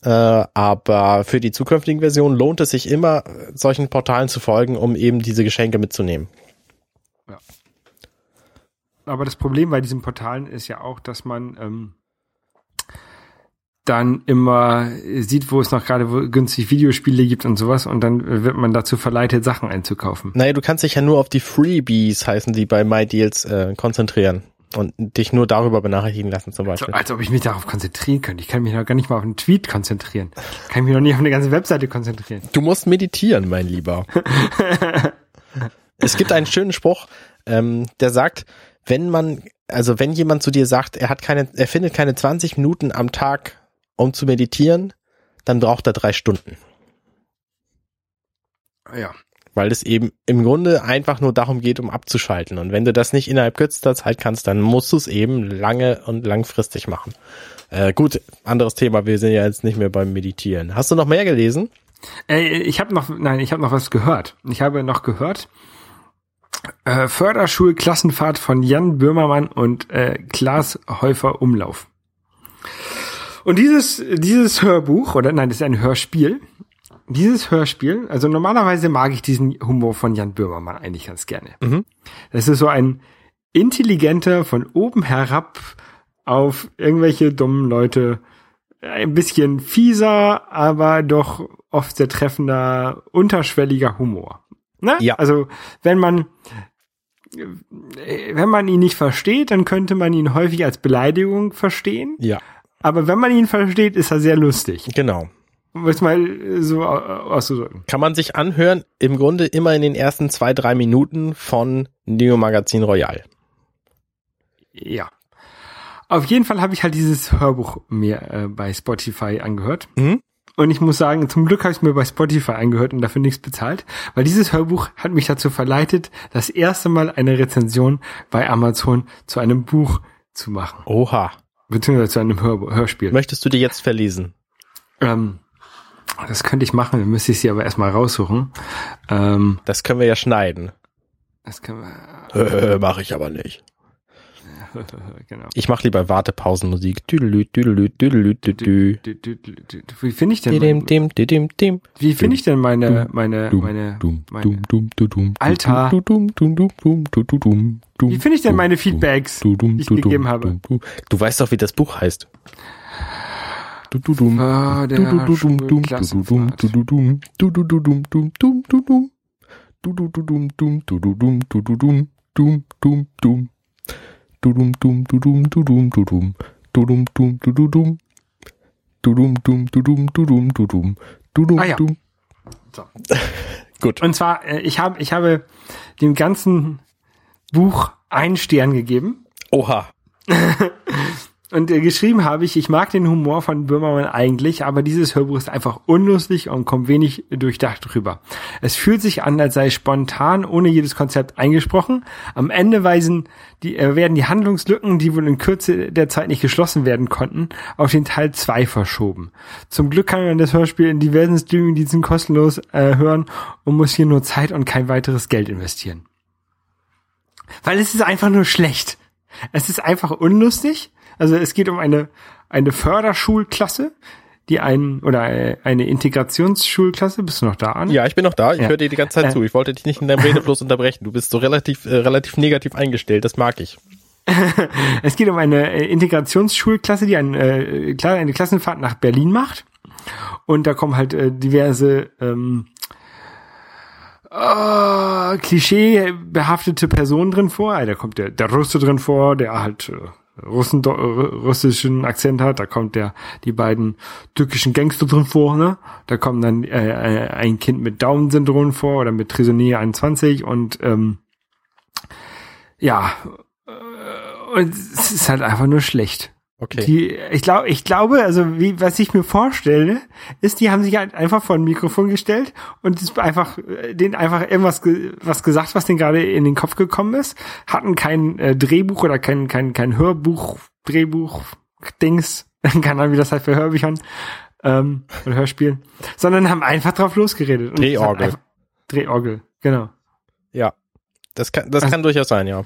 Äh, aber für die zukünftigen Versionen lohnt es sich immer, solchen Portalen zu folgen, um eben diese Geschenke mitzunehmen. Aber das Problem bei diesen Portalen ist ja auch, dass man ähm, dann immer sieht, wo es noch gerade günstig Videospiele gibt und sowas und dann wird man dazu verleitet, Sachen einzukaufen. Naja, du kannst dich ja nur auf die Freebies, heißen die bei MyDeals, äh, konzentrieren und dich nur darüber benachrichtigen lassen zum So, Beispiel. als ob ich mich darauf konzentrieren könnte. Ich kann mich noch gar nicht mal auf einen Tweet konzentrieren. Kann ich mich noch nicht auf eine ganze Webseite konzentrieren. Du musst meditieren, mein Lieber. es gibt einen schönen Spruch, ähm, der sagt, wenn man also wenn jemand zu dir sagt, er hat keine, er findet keine 20 Minuten am Tag, um zu meditieren, dann braucht er drei Stunden. Ja. Weil es eben im Grunde einfach nur darum geht, um abzuschalten. Und wenn du das nicht innerhalb kürzester Zeit kannst, dann musst du es eben lange und langfristig machen. Äh, gut, anderes Thema, wir sind ja jetzt nicht mehr beim Meditieren. Hast du noch mehr gelesen? Äh, ich habe noch, nein, ich habe noch was gehört. Ich habe noch gehört, äh, Förderschulklassenfahrt von Jan Böhmermann und äh, Klaas Häufer Umlauf. Und dieses, dieses Hörbuch, oder nein, das ist ein Hörspiel. Dieses Hörspiel, also normalerweise mag ich diesen Humor von Jan Böhmermann eigentlich ganz gerne. Mhm. Das ist so ein intelligenter, von oben herab auf irgendwelche dummen Leute, ein bisschen fieser, aber doch oft sehr treffender, unterschwelliger Humor. Ne? Ja. Also, wenn man, wenn man ihn nicht versteht, dann könnte man ihn häufig als Beleidigung verstehen. Ja, Aber wenn man ihn versteht, ist er sehr lustig. genau. Um es mal so au- auszudrücken. Kann man sich anhören, im Grunde immer in den ersten zwei, drei Minuten von Neo Magazin Royal. Ja. Auf jeden Fall habe ich halt dieses Hörbuch mir äh, bei Spotify angehört. Mhm. Und ich muss sagen, zum Glück habe ich es mir bei Spotify angehört und dafür nichts bezahlt, weil dieses Hörbuch hat mich dazu verleitet, das erste Mal eine Rezension bei Amazon zu einem Buch zu machen. Oha. Beziehungsweise zu einem Hör Hörspiel. Möchtest du die jetzt verlesen? Ähm, das könnte ich machen, dann müsste ich sie aber erstmal raussuchen. Ähm, Das können wir ja schneiden. das können wir, Äh, Mache ich aber nicht. genau. Ich mache lieber Wartepausenmusik. Düdelü, düdelü, düdelü, düdelü. Wie finde ich denn, dim, dim. wie finde ich denn meine, meine, meine, meine Alter. Wie finde ich denn meine Feedbacks, die ich gegeben habe? Du weißt doch, wie das Buch heißt. Ah, Ah ja. So. Gut. Und zwar, äh, ich habe, ich habe dem ganzen Buch einen Stern gegeben Oha. Und äh, geschrieben habe ich, ich mag den Humor von Böhmermann eigentlich, aber dieses Hörbuch ist einfach unlustig und kommt wenig durchdacht rüber. Es fühlt sich an, als sei spontan, ohne jedes Konzept eingesprochen. Am Ende weisen die, äh, werden die Handlungslücken, die wohl in Kürze der Zeit nicht geschlossen werden konnten, auf den Teil 2 verschoben. Zum Glück kann man das Hörspiel in diversen Streamingdiensten kostenlos äh, hören und muss hier nur Zeit und kein weiteres Geld investieren. Weil es ist einfach nur schlecht. Es ist einfach unlustig. Also es geht um eine, eine Förderschulklasse, die einen, oder äh, eine Integrationsschulklasse. Bist du noch da, Arne? Ja, ich bin noch da. Ich Ja. höre dir die ganze Zeit Äh. zu. Ich wollte dich nicht in deinem Redefluss unterbrechen. Du bist so relativ, äh, relativ negativ eingestellt. Das mag ich. Es geht um eine äh, Integrationsschulklasse, die ein, äh, eine Klassenfahrt nach Berlin macht. Und da kommen halt äh, diverse ähm, äh, klischeebehaftete Personen drin vor. Also Da kommt der, der Russe drin vor, der halt äh, Russen, äh, russischen Akzent hat. Da kommt der die beiden türkischen Gangster drin vor. Ne? Da kommt dann äh, äh, ein Kind mit Down-Syndrom vor oder mit Trisomie 21 und ähm, ja, äh, und es ist halt einfach nur schlecht. Okay. Die, ich glaube, ich glaube, also wie, was ich mir vorstelle, ist, die haben sich halt einfach vor ein Mikrofon gestellt und es einfach, äh, denen einfach irgendwas ge was gesagt, was denen gerade in den Kopf gekommen ist, hatten kein äh, Drehbuch oder kein, kein, kein Hörbuch, Drehbuch, Dings, keine Ahnung, wie das heißt für Hörbüchern, ähm, oder Hörspielen, sondern haben einfach drauf losgeredet. Und Drehorgel. einfach- Drehorgel, genau. Ja. Das kann, das Also- kann durchaus sein, ja.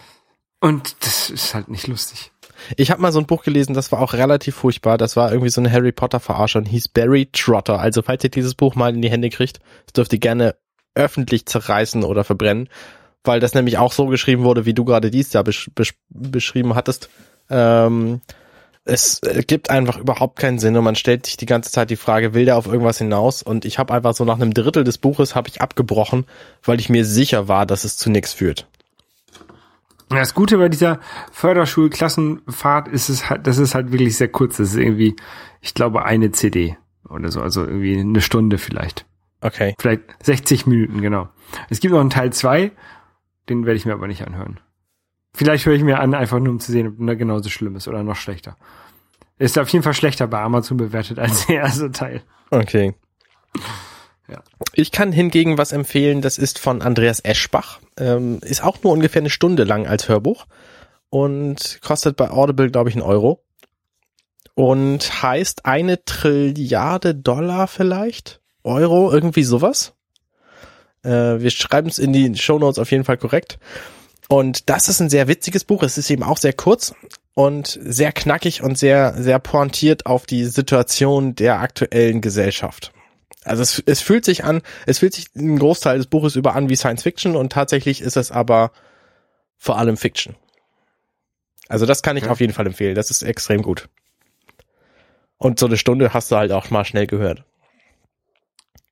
Und das ist halt nicht lustig. Ich habe mal so ein Buch gelesen, das war auch relativ furchtbar. Das war irgendwie so eine Harry Potter Verarsche und hieß Barry Trotter. Also falls ihr dieses Buch mal in die Hände kriegt, das dürft ihr gerne öffentlich zerreißen oder verbrennen, weil das nämlich auch so geschrieben wurde, wie du gerade dies da besch besch beschrieben hattest. Ähm, es äh, gibt einfach überhaupt keinen Sinn und man stellt sich die ganze Zeit die Frage, will der auf irgendwas hinaus? Und ich habe einfach so nach einem Drittel des Buches habe ich abgebrochen, weil ich mir sicher war, dass es zu nichts führt. Das Gute bei dieser Förderschulklassenfahrt ist es halt, das ist halt wirklich sehr kurz. Das ist irgendwie, ich glaube, eine CD oder so, also irgendwie eine Stunde vielleicht. Okay. Vielleicht 60 Minuten, genau. Es gibt noch einen Teil 2, den werde ich mir aber nicht anhören. Vielleicht höre ich mir an, einfach nur um zu sehen, ob er genauso schlimm ist oder noch schlechter. Ist auf jeden Fall schlechter bei Amazon bewertet als der erste Teil. Okay. Ich kann hingegen was empfehlen, das ist von Andreas Eschbach. Ähm, ist auch nur ungefähr eine Stunde lang als Hörbuch und kostet bei Audible, glaube ich, einen Euro. Und heißt eine Trilliarde Dollar vielleicht? Euro, irgendwie sowas. Äh, wir schreiben es in die Shownotes auf jeden Fall korrekt. Und das ist ein sehr witziges Buch. Es ist eben auch sehr kurz und sehr knackig und sehr, sehr pointiert auf die Situation der aktuellen Gesellschaft. Also es, es fühlt sich an, es fühlt sich ein Großteil des Buches über an wie Science Fiction und tatsächlich ist es aber vor allem Fiction. Also das kann ich Ja. auf jeden Fall empfehlen. Das ist extrem gut. Und so eine Stunde hast du halt auch mal schnell gehört.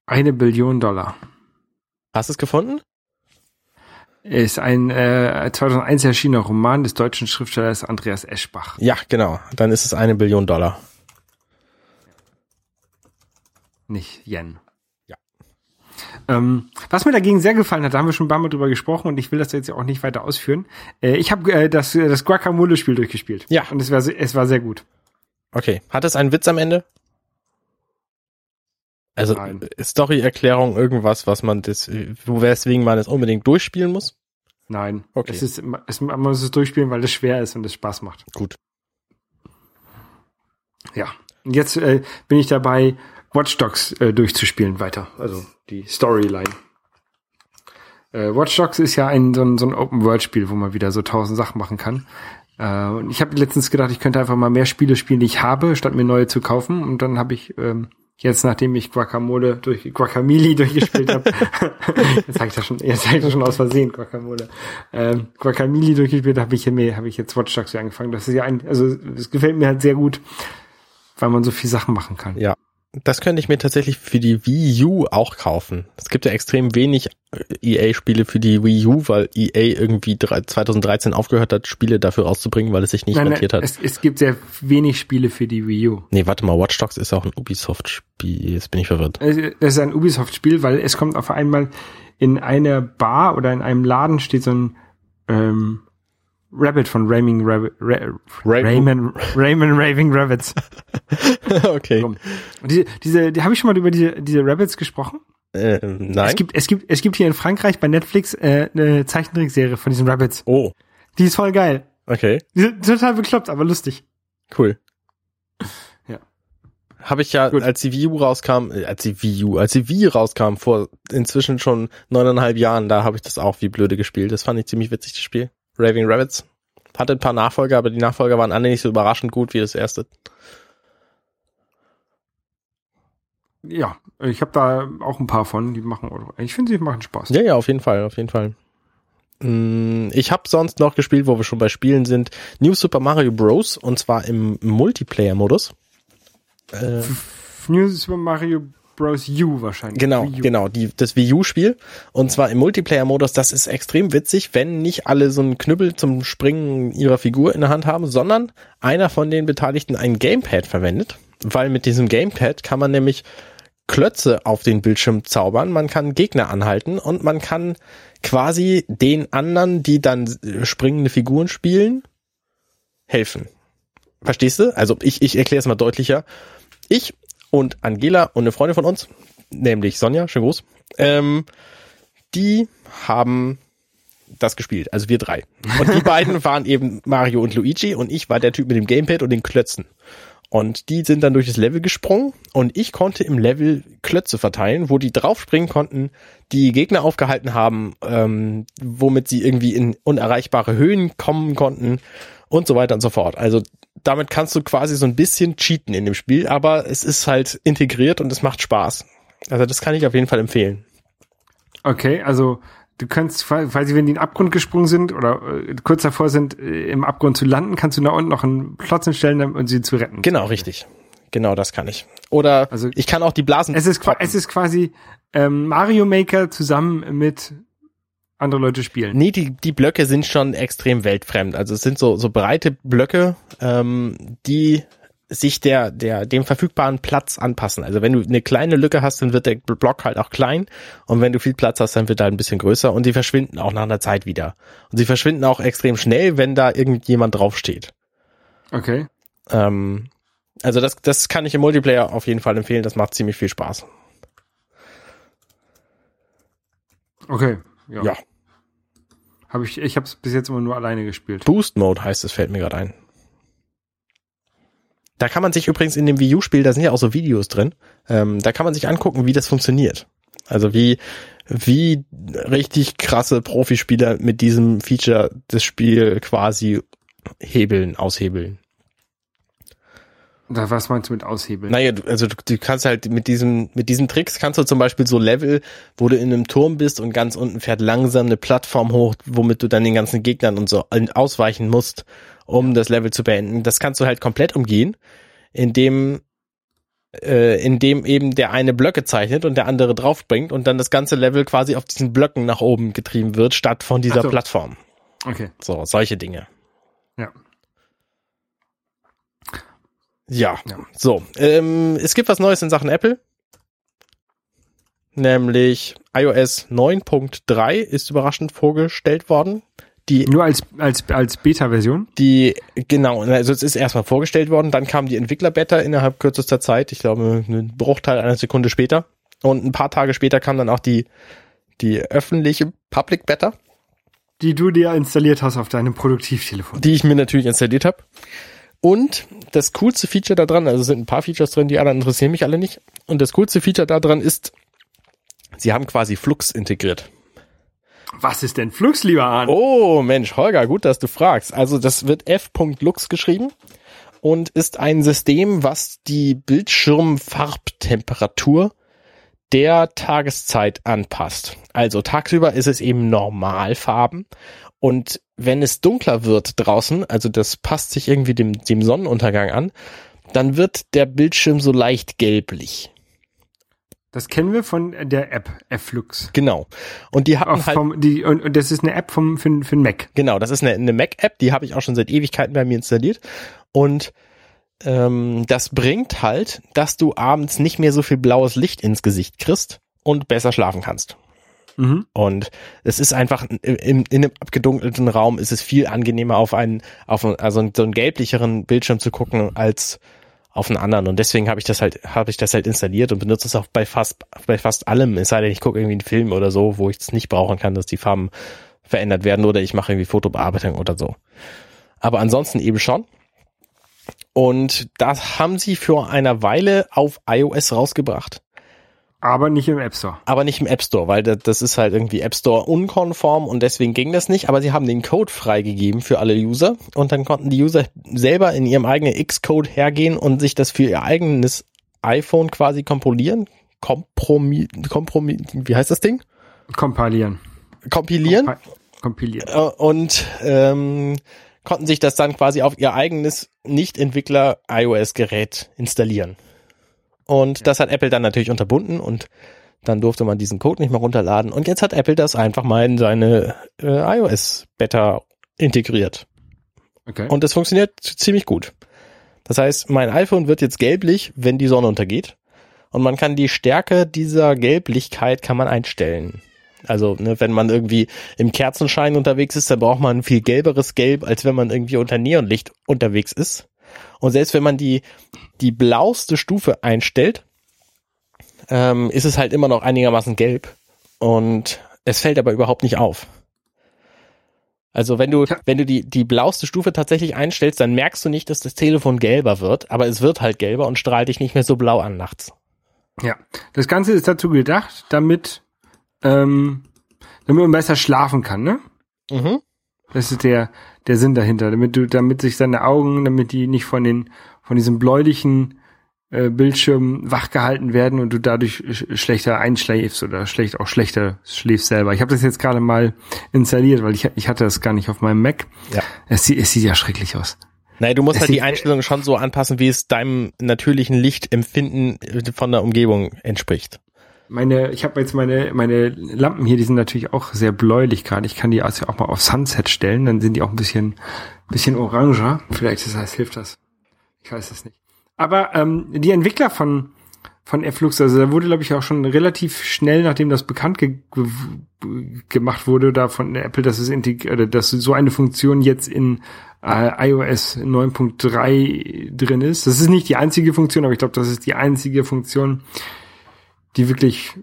Eine Billion Dollar. Hast du es gefunden? Ist ein äh, 2001 erschienener Roman des deutschen Schriftstellers Andreas Eschbach. Ja, genau. Dann ist es eine Billion Dollar. Nicht Yen. Ja. Ähm, was mir dagegen sehr gefallen hat, da haben wir schon ein paar Mal drüber gesprochen und ich will das jetzt ja auch nicht weiter ausführen. Äh, ich habe äh, das, äh, das Guacamole-Spiel durchgespielt. Ja. Und es war, es war sehr gut. Okay. Hat es einen Witz am Ende? Also Nein. Story-Erklärung, irgendwas, was man das, wo weswegen man es unbedingt durchspielen muss? Nein. Okay. Es ist, es, man muss es durchspielen, weil es schwer ist und es Spaß macht. Gut. Ja. Und jetzt äh, bin ich dabei, Watch Dogs äh, durchzuspielen weiter. Also die Storyline. Äh, Watch Dogs ist ja ein so ein, so ein Open-World-Spiel, wo man wieder so tausend Sachen machen kann. Äh, und ich habe letztens gedacht, ich könnte einfach mal mehr Spiele spielen, die ich habe, statt mir neue zu kaufen. Und dann habe ich ähm, jetzt, nachdem ich Guacamole durch Guacamole durchgespielt habe, jetzt sage ich das schon, jetzt sag ich das schon aus Versehen, Guacamole, ähm, Guacamole durchgespielt habe ich mir, habe ich jetzt Watch Dogs angefangen. Das ist ja ein, also es gefällt mir halt sehr gut, weil man so viel Sachen machen kann. Ja. Das könnte ich mir tatsächlich für die Wii U auch kaufen. Es gibt ja extrem wenig EA-Spiele für die Wii U, weil EA irgendwie drei- 2013 aufgehört hat, Spiele dafür rauszubringen, weil es sich nicht Nein, rentiert nein, hat. es, es gibt sehr wenig Spiele für die Wii U. Nee, warte mal, Watch Dogs ist auch ein Ubisoft-Spiel. Jetzt bin ich verwirrt. Es ist ein Ubisoft-Spiel, weil es kommt auf einmal in einer Bar oder in einem Laden steht so ein ähm, Rabbit von Rayming Rabbit, Ra Ra- Raymond, Raymond Raving Rabbits. okay. Und diese, diese, die habe ich schon mal über diese, diese Rabbits gesprochen. Äh, nein. Es gibt, es gibt, es gibt hier in Frankreich bei Netflix äh, eine Zeichentrickserie von diesen Rabbits. oh, Die ist voll geil. okay. Die sind total bekloppt, aber lustig. Cool. Ja. Habe ich ja, Gut. als die Wii U rauskam, äh, als die Wii U, als die Wii rauskam, vor inzwischen schon neuneinhalb Jahren, da habe ich das auch wie blöde gespielt. Das fand ich ziemlich witzig, das Spiel. Raving Rabbits. Hatte ein paar Nachfolger, aber die Nachfolger waren alle nicht so überraschend gut wie das erste. Ja, ich habe da auch ein paar von, die machen, ich finde, sie machen Spaß. Ja, ja, auf jeden Fall, auf jeden Fall. Mm, Ich habe sonst noch gespielt, wo wir schon bei Spielen sind, New Super Mario Bros. und zwar im Multiplayer-Modus. Äh, New Super Mario Bros. U wahrscheinlich. Genau, U. genau, die, das Wii U-Spiel. Und zwar im Multiplayer-Modus, das ist extrem witzig, wenn nicht alle so einen Knüppel zum Springen ihrer Figur in der Hand haben, sondern einer von den Beteiligten ein Gamepad verwendet. Weil mit diesem Gamepad kann man nämlich Klötze auf den Bildschirm zaubern, man kann Gegner anhalten und man kann quasi den anderen, die dann springende Figuren spielen, helfen. Verstehst du? Also ich, ich erkläre es mal deutlicher. Ich und Angela und eine Freundin von uns, nämlich Sonja, schön groß, ähm, die haben das gespielt, also wir drei. Und die beiden waren eben Mario und Luigi und ich war der Typ mit dem Gamepad und den Klötzen. Und die sind dann durch das Level gesprungen und ich konnte im Level Klötze verteilen, wo die draufspringen konnten, die Gegner aufgehalten haben, ähm, womit sie irgendwie in unerreichbare Höhen kommen konnten und so weiter und so fort. Also damit kannst du quasi so ein bisschen cheaten in dem Spiel, aber es ist halt integriert und es macht Spaß. Also das kann ich auf jeden Fall empfehlen. Okay, also du kannst, falls sie, wenn die in den Abgrund gesprungen sind oder äh, kurz davor sind, äh, im Abgrund zu landen, kannst du da unten noch einen Platz hinstellen, um sie zu retten. Genau, richtig. Genau, das kann ich. Oder Also- ich kann auch die Blasen. Es ist, es ist quasi ähm, Mario Maker zusammen mit andere Leute spielen. Nee, die, die Blöcke sind schon extrem weltfremd. Also es sind so, so breite Blöcke, ähm, die sich der, der, dem verfügbaren Platz anpassen. Also wenn du eine kleine Lücke hast, dann wird der Block halt auch klein. Und wenn du viel Platz hast, dann wird er ein bisschen größer. Und die verschwinden auch nach einer Zeit wieder. Und sie verschwinden auch extrem schnell, wenn da irgendjemand draufsteht. Okay. Ähm, also das, das kann ich im Multiplayer auf jeden Fall empfehlen. Das macht ziemlich viel Spaß. Okay. Ja. Ja. Hab ich ich habe es bis jetzt immer nur alleine gespielt. Boost Mode heißt es, fällt mir gerade ein. Da kann man sich übrigens in dem Wii U-Spiel, da sind ja auch so Videos drin, ähm, da kann man sich angucken, wie das funktioniert. Also wie, wie richtig krasse Profispieler mit diesem Feature das Spiel quasi hebeln, aushebeln. Da, was meinst du mit aushebeln? Naja, du- also du, du kannst halt mit diesem, mit diesen Tricks kannst du zum Beispiel so Level, wo du in einem Turm bist und ganz unten fährt langsam eine Plattform hoch, womit du dann den ganzen Gegnern und so ausweichen musst, um das Level zu beenden. Das kannst du halt komplett umgehen, indem äh, indem eben der eine Blöcke zeichnet und der andere draufbringt und dann das ganze Level quasi auf diesen Blöcken nach oben getrieben wird, statt von dieser so. Plattform. Okay. So, solche Dinge. Ja. Ja, Ja. so. Ähm, es gibt was Neues in Sachen Apple. Nämlich iOS 9.3 ist überraschend vorgestellt worden. Die, Nur als als als Beta-Version. die, genau, also es ist erstmal vorgestellt worden, dann kam die Entwickler-Beta innerhalb kürzester Zeit, ich glaube, einen Bruchteil einer Sekunde später. Und ein paar Tage später kam dann auch die, die öffentliche Public Beta, die du dir installiert hast auf deinem Produktivtelefon. die ich mir natürlich installiert habe. Und das coolste Feature da dran, also es sind ein paar Features drin, die anderen interessieren mich alle nicht. Und das coolste Feature da dran ist, sie haben quasi Flux integriert. Was ist denn Flux, lieber Arne? Oh Mensch, Holger, gut, dass du fragst. Also das wird f.lux geschrieben und ist ein System, was die Bildschirmfarbtemperatur der Tageszeit anpasst. Also tagsüber ist es eben Normalfarben und wenn es dunkler wird draußen, also das passt sich irgendwie dem, dem Sonnenuntergang an, dann wird der Bildschirm so leicht gelblich. Das kennen wir von der App Flux. Genau. Und die hatten Auf halt vom, die, und, und das ist eine App vom, für, für Mac. Genau, das ist eine, eine Mac-App, die habe ich auch schon seit Ewigkeiten bei mir installiert. Und ähm, das bringt halt, dass du abends nicht mehr so viel blaues Licht ins Gesicht kriegst und besser schlafen kannst. Mhm. Und es ist einfach in, in, in einem abgedunkelten Raum ist es viel angenehmer auf einen, auf einen, also so einen gelblicheren Bildschirm zu gucken als auf einen anderen. Und deswegen habe ich das halt, habe ich das halt installiert und benutze es auch bei fast, bei fast allem. Es sei denn, ich gucke irgendwie einen Film oder so, wo ich es nicht brauchen kann, dass die Farben verändert werden oder ich mache irgendwie Fotobearbeitung oder so. Aber ansonsten eben schon. Und das haben sie für eine Weile auf iOS rausgebracht Aber nicht im App Store. aber nicht im App Store, weil das, ist halt irgendwie App Store unkonform und deswegen ging das nicht. Aber sie haben den Code freigegeben für alle User und dann konnten die User selber in ihrem eigenen Xcode hergehen und sich das für ihr eigenes iPhone quasi kompilieren. Kompromi, Kompromi, wie heißt das Ding? Kompilieren. Kompilieren Kompi- Kompilieren. äh, und ähm, konnten sich das dann quasi auf ihr eigenes Nicht-Entwickler iOS-Gerät installieren. Und das hat Apple dann natürlich unterbunden und dann durfte man diesen Code nicht mehr runterladen. Und jetzt hat Apple das einfach mal in seine äh, iOS-Beta integriert. Okay. Und das funktioniert ziemlich gut. Das heißt, mein iPhone wird jetzt gelblich, wenn die Sonne untergeht. Und man kann die Stärke dieser Gelblichkeit kann man einstellen. Also, ne, wenn man irgendwie im Kerzenschein unterwegs ist, dann braucht man ein viel gelberes Gelb, als wenn man irgendwie unter Neonlicht unterwegs ist. Und selbst wenn man die, die blauste Stufe einstellt, ähm, ist es halt immer noch einigermaßen gelb. Und es fällt aber überhaupt nicht auf. Also wenn du, wenn du die, die blauste Stufe tatsächlich einstellst, dann merkst du nicht, dass das Telefon gelber wird, aber es wird halt gelber und strahlt dich nicht mehr so blau an nachts. Ja. Das Ganze ist dazu gedacht, damit, ähm, damit man besser schlafen kann, ne? Mhm. Das ist der, der Sinn dahinter, damit du, damit sich deine Augen, damit die nicht von den, von diesem bläulichen äh, Bildschirm wachgehalten werden und du dadurch sch schlechter einschläfst oder schlecht auch schlechter schläfst selber. Ich habe das jetzt gerade mal installiert, weil ich, ich hatte das gar nicht auf meinem Mac. Ja. Es, sieht- es sieht ja schrecklich aus. Naja, du musst Es halt die Einstellungen schon so anpassen, wie es deinem natürlichen Lichtempfinden von der Umgebung entspricht. Meine, ich habe jetzt meine meine Lampen hier, die sind natürlich auch sehr bläulich gerade. Ich kann die also auch mal auf Sunset stellen, dann sind die auch ein bisschen bisschen oranger. Vielleicht das hilft das. Ich weiß es nicht. Aber ähm, die Entwickler von von Flux, also da wurde glaube ich auch schon relativ schnell, nachdem das bekannt ge ge gemacht wurde, da von Apple, dass es integriert, dass so eine Funktion jetzt in äh, iOS 9.3 drin ist. Das ist nicht die einzige Funktion, aber ich glaube, das ist die einzige Funktion, die wirklich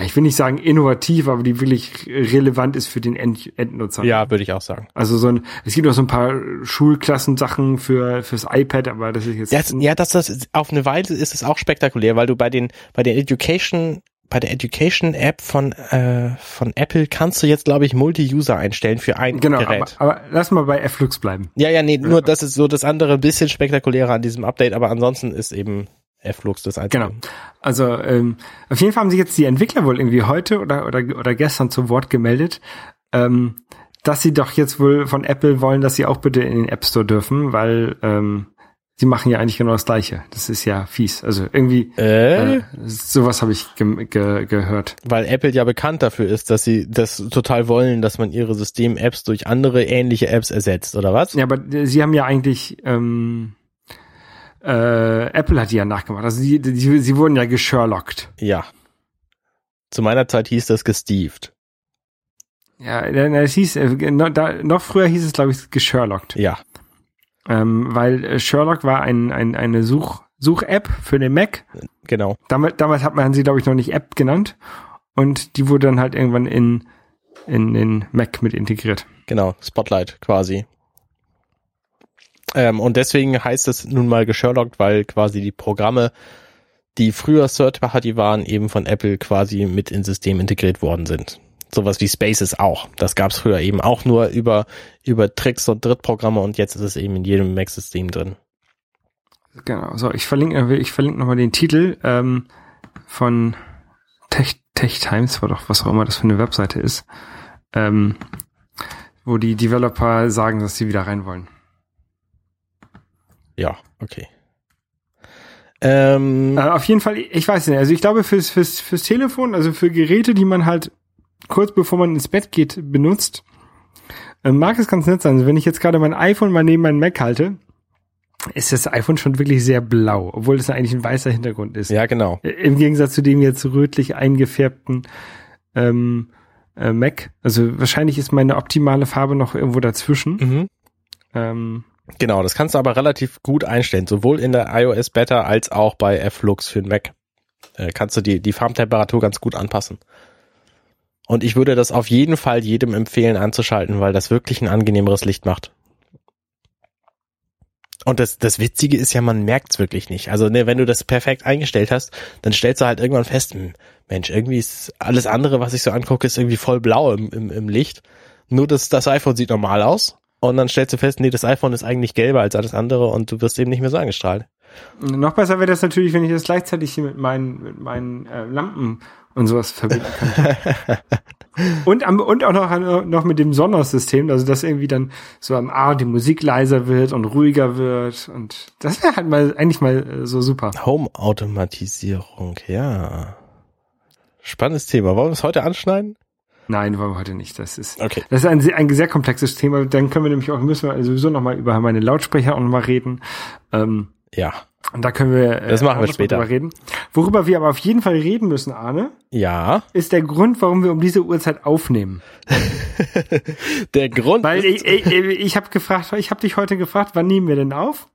ich will nicht sagen innovativ, aber die wirklich relevant ist für den End Endnutzer. Ja, würde ich auch sagen. Also so ein, es gibt auch so ein paar Schulklassensachen für fürs iPad, aber das ist jetzt. Das, ja, das, das auf eine Weise ist es auch spektakulär, weil du bei den bei der Education bei der Education App von äh, von Apple kannst du jetzt glaube ich Multi-User einstellen für ein genau, Gerät. Aber, aber lass mal bei Flux bleiben. Ja, ja, nee, nur das ist so das andere bisschen spektakulärer an diesem Update, aber ansonsten ist eben F-Lux das einzige. Genau. Also ähm, auf jeden Fall haben sich jetzt die Entwickler wohl irgendwie heute oder oder oder gestern zu Wort gemeldet, ähm, dass sie doch jetzt wohl von Apple wollen, dass sie auch bitte in den App Store dürfen, weil ähm, sie machen ja eigentlich genau das Gleiche. Das ist ja fies. Also irgendwie äh? äh sowas habe ich ge ge gehört. Weil Apple ja bekannt dafür ist, dass sie das total wollen, dass man ihre System-Apps durch andere ähnliche Apps ersetzt, oder was? Ja, aber sie haben ja eigentlich ähm, äh, Apple hat die ja nachgemacht. Also die, die, sie wurden ja gesherlockt. Ja. Zu meiner Zeit hieß das gesteeved. Ja, es hieß, äh, da, noch früher hieß es, glaube ich, gesherlockt. Ja. Ähm, weil äh, Sherlock war ein, ein, eine Such, Such-App für den Mac. Genau. Damals, damals hat man sie, glaube ich, noch nicht App genannt. Und die wurde dann halt irgendwann in, in den Mac mit integriert. Genau, Spotlight quasi. Ähm, und deswegen heißt es nun mal gesherlockt, weil quasi die Programme, die früher Third-Party waren, eben von Apple quasi mit ins System integriert worden sind. Sowas wie Spaces auch. Das gab es früher eben auch nur über, über Tricks und Drittprogramme und jetzt ist es eben in jedem Mac-System drin. Genau, so, ich verlinke, ich verlinke nochmal den Titel ähm, von Tech, Tech Times, war doch was auch immer das für eine Webseite ist, ähm, wo die Developer sagen, dass sie wieder rein wollen. Ja, okay. Ähm, äh, auf jeden Fall, ich weiß nicht, also ich glaube fürs, fürs, fürs Telefon, also für Geräte, die man halt kurz bevor man ins Bett geht, benutzt, äh, mag es ganz nett sein. Also wenn ich jetzt gerade mein iPhone mal neben meinen Mac halte, ist das iPhone schon wirklich sehr blau, obwohl es eigentlich ein weißer Hintergrund ist. Ja, genau. Äh, Im Gegensatz zu dem jetzt rötlich eingefärbten ähm, äh, Mac. Also wahrscheinlich ist meine optimale Farbe noch irgendwo dazwischen. Mhm. Ähm, Genau, das kannst du aber relativ gut einstellen, sowohl in der iOS Beta als auch bei F-Lux für den Mac. Kannst du die, die Farbtemperatur ganz gut anpassen. Und ich würde das auf jeden Fall jedem empfehlen anzuschalten, weil das wirklich ein angenehmeres Licht macht. Und das, das Witzige ist ja, man merkt's wirklich nicht. Also ne, wenn du das perfekt eingestellt hast, dann stellst du halt irgendwann fest, hm, Mensch, irgendwie ist alles andere, was ich so angucke, ist irgendwie voll blau im, im, im Licht. Nur das, das iPhone sieht normal aus und dann stellst du fest, nee, das iPhone ist eigentlich gelber als alles andere und du wirst eben nicht mehr so angestrahlt. Noch besser wäre das natürlich, wenn ich das gleichzeitig hier mit meinen, mit meinen äh, Lampen und sowas verbinden könnte. und, am, und auch noch, noch mit dem Sonos-System, also dass irgendwie dann so am Abend die Musik leiser wird und ruhiger wird und das wäre halt mal eigentlich mal äh, so super. Home-Automatisierung, ja. Spannendes Thema. Wollen wir es heute anschneiden? Nein, wollen wir heute nicht. Das ist, okay. das ist ein, ein sehr komplexes Thema. Dann können wir nämlich auch, müssen wir sowieso nochmal über meine Lautsprecher auch nochmal reden. Ähm, ja. Und da können wir, äh, das machen wir später. reden. Worüber wir aber auf jeden Fall reden müssen, Arne. Ja. Ist der Grund, warum wir um diese Uhrzeit aufnehmen. der Grund. Weil ich, ich, ich habe gefragt, ich habe dich heute gefragt, wann nehmen wir denn auf?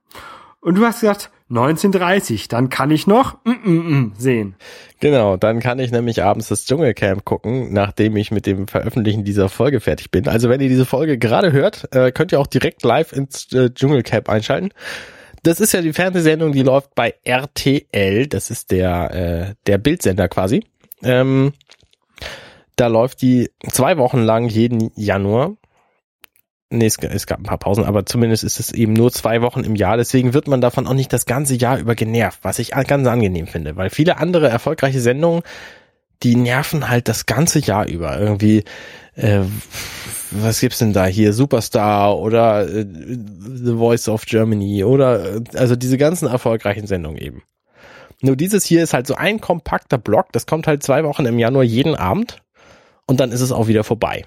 Und du hast gesagt, 19.30, dann kann ich noch mm, mm, mm, sehen. Genau, dann kann ich nämlich abends das Dschungelcamp gucken, nachdem ich mit dem Veröffentlichen dieser Folge fertig bin. Also wenn ihr diese Folge gerade hört, äh, könnt ihr auch direkt live ins äh, Dschungelcamp einschalten. Das ist ja die Fernsehsendung, die läuft bei RTL, das ist der, äh, der Bildsender quasi. Ähm, da läuft die zwei Wochen lang jeden Januar Nee, es, es, gab ein paar Pausen, aber zumindest ist es eben nur zwei Wochen im Jahr. Deswegen wird man davon auch nicht das ganze Jahr über genervt, was ich ganz angenehm finde. Weil viele andere erfolgreiche Sendungen, die nerven halt das ganze Jahr über. Irgendwie, äh, was gibt's denn da hier? Superstar oder äh, The Voice of Germany oder äh, also diese ganzen erfolgreichen Sendungen eben. Nur dieses hier ist halt so ein kompakter Block, das kommt halt zwei Wochen im Januar jeden Abend und dann ist es auch wieder vorbei.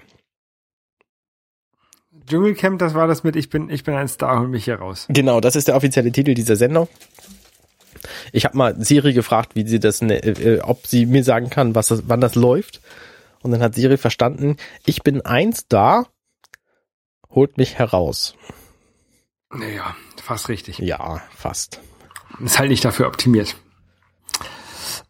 Dschungelcamp, das war das mit Ich bin, ich bin ein Star, hol mich hier raus. Genau, das ist der offizielle Titel dieser Sendung. Ich habe mal Siri gefragt, wie sie das, ne, äh, ob sie mir sagen kann, was das, wann das läuft. Und dann hat Siri verstanden, ich bin eins da, holt mich heraus. Naja, fast richtig. Ja, fast. Ist halt nicht dafür optimiert.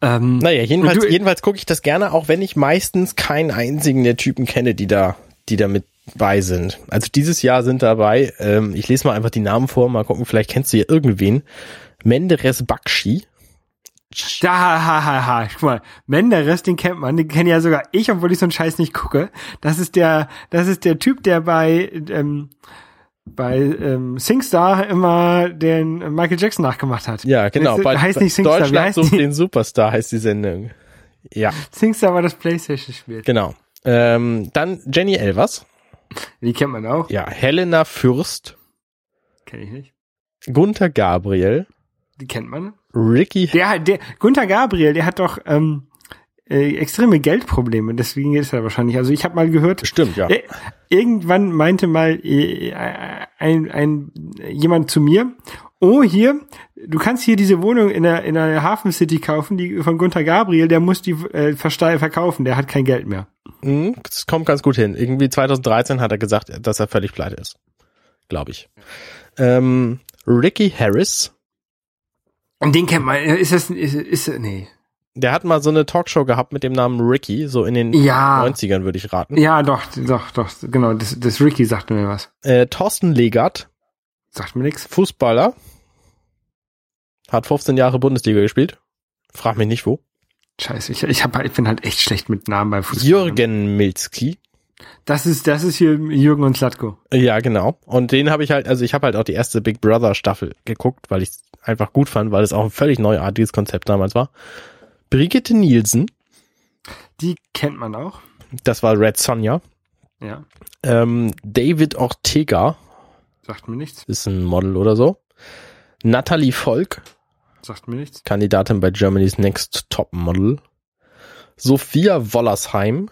Ähm, Naja, jedenfalls, jedenfalls gucke ich das gerne, auch wenn ich meistens keinen einzigen der Typen kenne, die da, die da mit bei sind. Also dieses Jahr sind dabei, ähm, ich lese mal einfach die Namen vor, mal gucken, vielleicht kennst du hier irgendwen. Menderes Bakshi. Da, ha, ha, ha, ha. Guck mal, Menderes, den kennt man, den kenne ja sogar ich, obwohl ich so einen Scheiß nicht gucke. Das ist der, das ist der Typ, der bei, ähm, bei ähm, SingStar immer den Michael Jackson nachgemacht hat. Ja, genau. Heißt, heißt nicht SingStar, wie Deutschland heißt sucht die? den Superstar heißt die Sendung. Ja, SingStar war das Playstation-Spiel. genau. Ähm, dann Jenny Elvers. Die kennt man auch. Ja, Helena Fürst. Kenne ich nicht. Gunther Gabriel. Die kennt man. Ricky. Der, der, Gunther Gabriel, der hat doch ähm, äh, extreme Geldprobleme, deswegen ist er wahrscheinlich. Also ich habe mal gehört, Stimmt, ja. äh, irgendwann meinte mal äh, ein, ein jemand zu mir, oh hier, du kannst hier diese Wohnung in der in der Hafen City kaufen, die von Gunther Gabriel, der muss die äh, verkaufen, der hat kein Geld mehr. Mhm, Das kommt ganz gut hin. Irgendwie 2013 hat er gesagt, dass er völlig pleite ist. Glaube ich. Ähm, Ricky Harris. Und den kennt man. äh, Ist das ist, ist nee. Der hat mal so eine Talkshow gehabt mit dem Namen Ricky, so in den Ja. 90ern würde ich raten. Ja, doch, doch, doch, genau. Das, das Ricky sagt mir was. Äh, Thorsten Legert, Sagt mir nix. Fußballer. Hat 15 Jahre Bundesliga gespielt. Frag mich nicht wo. Scheiße, ich, ich, hab, halt- ich bin halt echt schlecht mit Namen bei Fußball. Jürgen Milzki. Das ist, das ist hier Jürgen und Slatko. Ja, genau. Und den habe ich halt, also ich habe halt auch die erste Big Brother Staffel geguckt, weil ich es einfach gut fand, weil es auch ein völlig neuartiges Konzept damals war. Brigitte Nielsen, Die kennt man auch. das war Red Sonja. Ja, Ähm, David Ortega sagt mir nichts. ist ein Model oder so. Natalie Volk, Sagt mir nichts. Kandidatin bei Germany's Next Top Model. Sophia Wollersheim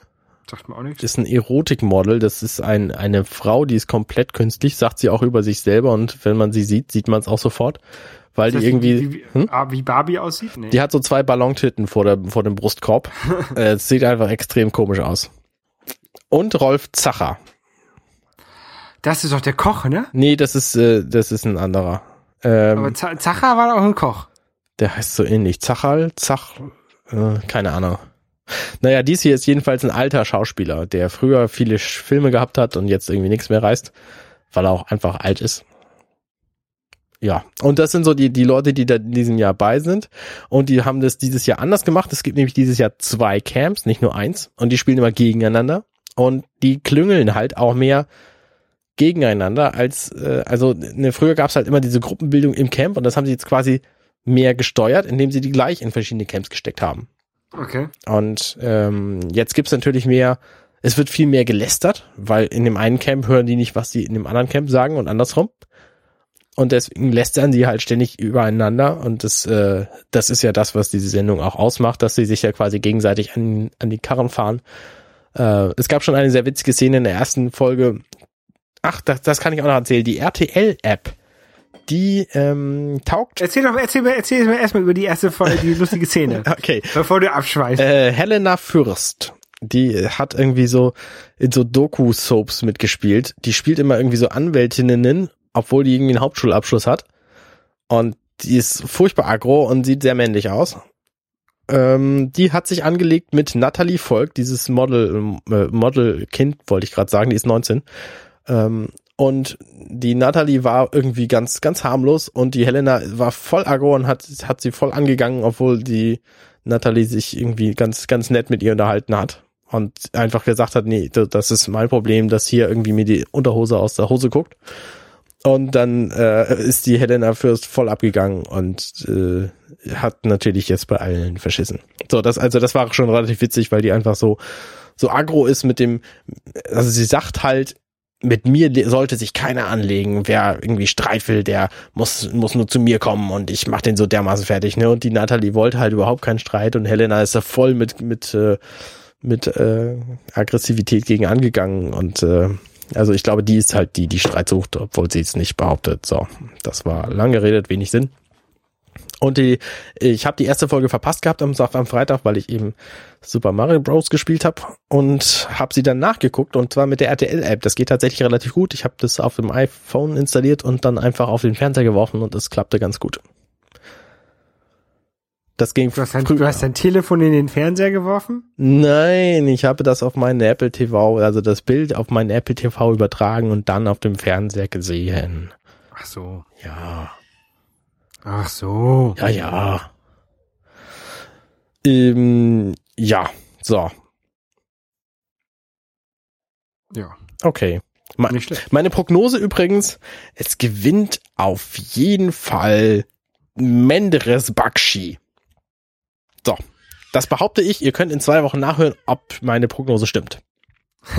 Sagt mir auch nichts. ist ein Erotikmodel. Das ist ein, eine Frau, die ist komplett künstlich, sagt sie auch über sich selber und wenn man sie sieht, sieht man es auch sofort. Weil das die irgendwie, wie, wie, hm? ah, wie Barbie aussieht? Nee. die hat so zwei Ballontitten vor, der, vor dem Brustkorb. äh, es sieht einfach extrem komisch aus. Und Rolf Zacher. Das ist doch der Koch, ne? Nee, das ist, äh, das ist ein anderer. Ähm, Aber Z Zacher war doch ein Koch. Der heißt so ähnlich. Zachal, Zach, äh, keine Ahnung. Naja, dies hier ist jedenfalls ein alter Schauspieler, der früher viele Filme gehabt hat und jetzt irgendwie nichts mehr reißt, weil er auch einfach alt ist. Ja, und das sind so die, die Leute, die da in diesem Jahr bei sind. Und die haben das dieses Jahr anders gemacht. Es gibt nämlich dieses Jahr zwei Camps, nicht nur eins. Und die spielen immer gegeneinander. Und die klüngeln halt auch mehr gegeneinander als, äh, also ne, früher gab es halt immer diese Gruppenbildung im Camp und das haben sie jetzt quasi mehr gesteuert, indem sie die gleich in verschiedene Camps gesteckt haben. Okay. Und ähm, jetzt gibt's natürlich mehr, es wird viel mehr gelästert, weil in dem einen Camp hören die nicht, was sie in dem anderen Camp sagen und andersrum. Und deswegen lästern sie halt ständig übereinander und das, äh, das ist ja das, was diese Sendung auch ausmacht, dass sie sich ja quasi gegenseitig an, an die Karren fahren. Äh, es gab schon eine sehr witzige Szene in der ersten Folge. Ach, das, das kann ich auch noch erzählen. Die RTL-App, die ähm, taugt. Erzähl doch, erzähl mir, erzähl mir erstmal über die erste Folge, die lustige Szene. Okay. Bevor du abschweißt. Äh, Helena Fürst, die hat irgendwie so in so Doku-Soaps mitgespielt. Die spielt immer irgendwie so Anwältinnen, obwohl die irgendwie einen Hauptschulabschluss hat. Und die ist furchtbar aggro und sieht sehr männlich aus. Ähm, die hat sich angelegt mit Natalie Volk, dieses Model, äh, Model-Kind, wollte ich gerade sagen, die ist 19. Ähm, und die Natalie war irgendwie ganz, ganz harmlos und die Helena war voll aggro und hat, hat sie voll angegangen, obwohl die Natalie sich irgendwie ganz, ganz nett mit ihr unterhalten hat. Und einfach gesagt hat, nee, das ist mein Problem, dass hier irgendwie mir die Unterhose aus der Hose guckt. Und dann äh, ist die Helena Fürst voll abgegangen und äh, hat natürlich jetzt bei allen verschissen. So, das also das war schon relativ witzig, weil die einfach so so aggro ist mit dem, also sie sagt halt, mit mir sollte sich keiner anlegen. Wer irgendwie Streit will, der muss muss nur zu mir kommen und ich mach den so dermaßen fertig. Ne? Und die Natalie wollte halt überhaupt keinen Streit und Helena ist da voll mit mit äh, mit äh, Aggressivität gegen angegangen und äh, also ich glaube, die ist halt die, die Streit sucht, obwohl sie es nicht behauptet. So, das war lang geredet, wenig Sinn. Und die, ich habe die erste Folge verpasst gehabt am, am Freitag, weil ich eben Super Mario Bros. gespielt habe und habe sie dann nachgeguckt und zwar mit der RTL-App. Das geht tatsächlich relativ gut. Ich habe das auf dem iPhone installiert und dann einfach auf den Fernseher geworfen und es klappte ganz gut. Das ging Du hast, dein, du hast dein Telefon in den Fernseher geworfen? Nein, ich habe das auf meinen Apple TV, also das Bild auf meinen Apple TV übertragen und dann auf dem Fernseher gesehen. Ach so. Ja. Ach so. Ja, ja. Ähm, ja, so. Ja. Okay. Me Nicht schlecht. meine Prognose übrigens, es gewinnt auf jeden Fall Menderes Bakshi. So. Das behaupte ich. Ihr könnt in zwei Wochen nachhören, ob meine Prognose stimmt.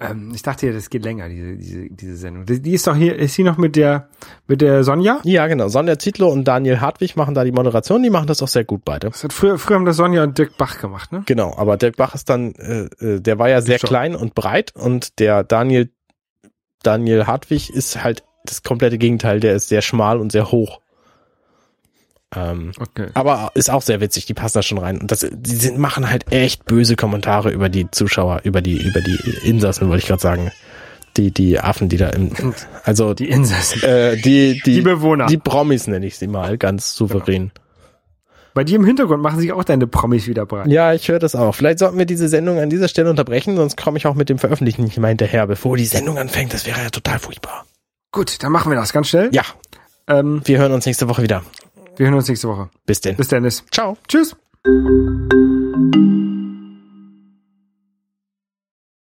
ähm, ich dachte ja, das geht länger, diese, diese, diese Sendung. Die, die ist doch hier, ist sie noch mit der, mit der Sonja? Ja, genau. Sonja Zietlow und Daniel Hartwig machen da die Moderation. Die machen das auch sehr gut beide. Das hat früher, früher haben das Sonja und Dirk Bach gemacht, ne? Genau, aber Dirk Bach ist dann, äh, äh, der war ja sehr Schon. klein und breit und der Daniel, Daniel Hartwig ist halt das komplette Gegenteil, der ist sehr schmal und sehr hoch. Ähm, Okay. aber ist auch sehr witzig, die passen da schon rein. Und das, die sind, machen halt echt böse Kommentare über die Zuschauer, über die, über die Insassen, wollte ich gerade sagen. Die, die Affen, die da im, also Die Insassen. äh, die, die, Die Bewohner. Die Promis nenne ich sie mal, ganz souverän. Bei dir im Hintergrund machen sich auch deine Promis wieder breit. Ja, ich höre das auch. Vielleicht sollten wir diese Sendung an dieser Stelle unterbrechen, sonst komme ich auch mit dem Veröffentlichen nicht mehr hinterher, bevor die Sendung anfängt. Das wäre ja total furchtbar. Gut, dann machen wir das ganz schnell. Ja, Ähm, wir hören uns nächste Woche wieder. Wir hören uns nächste Woche. Bis denn. Bis Dennis. Ciao. Tschüss.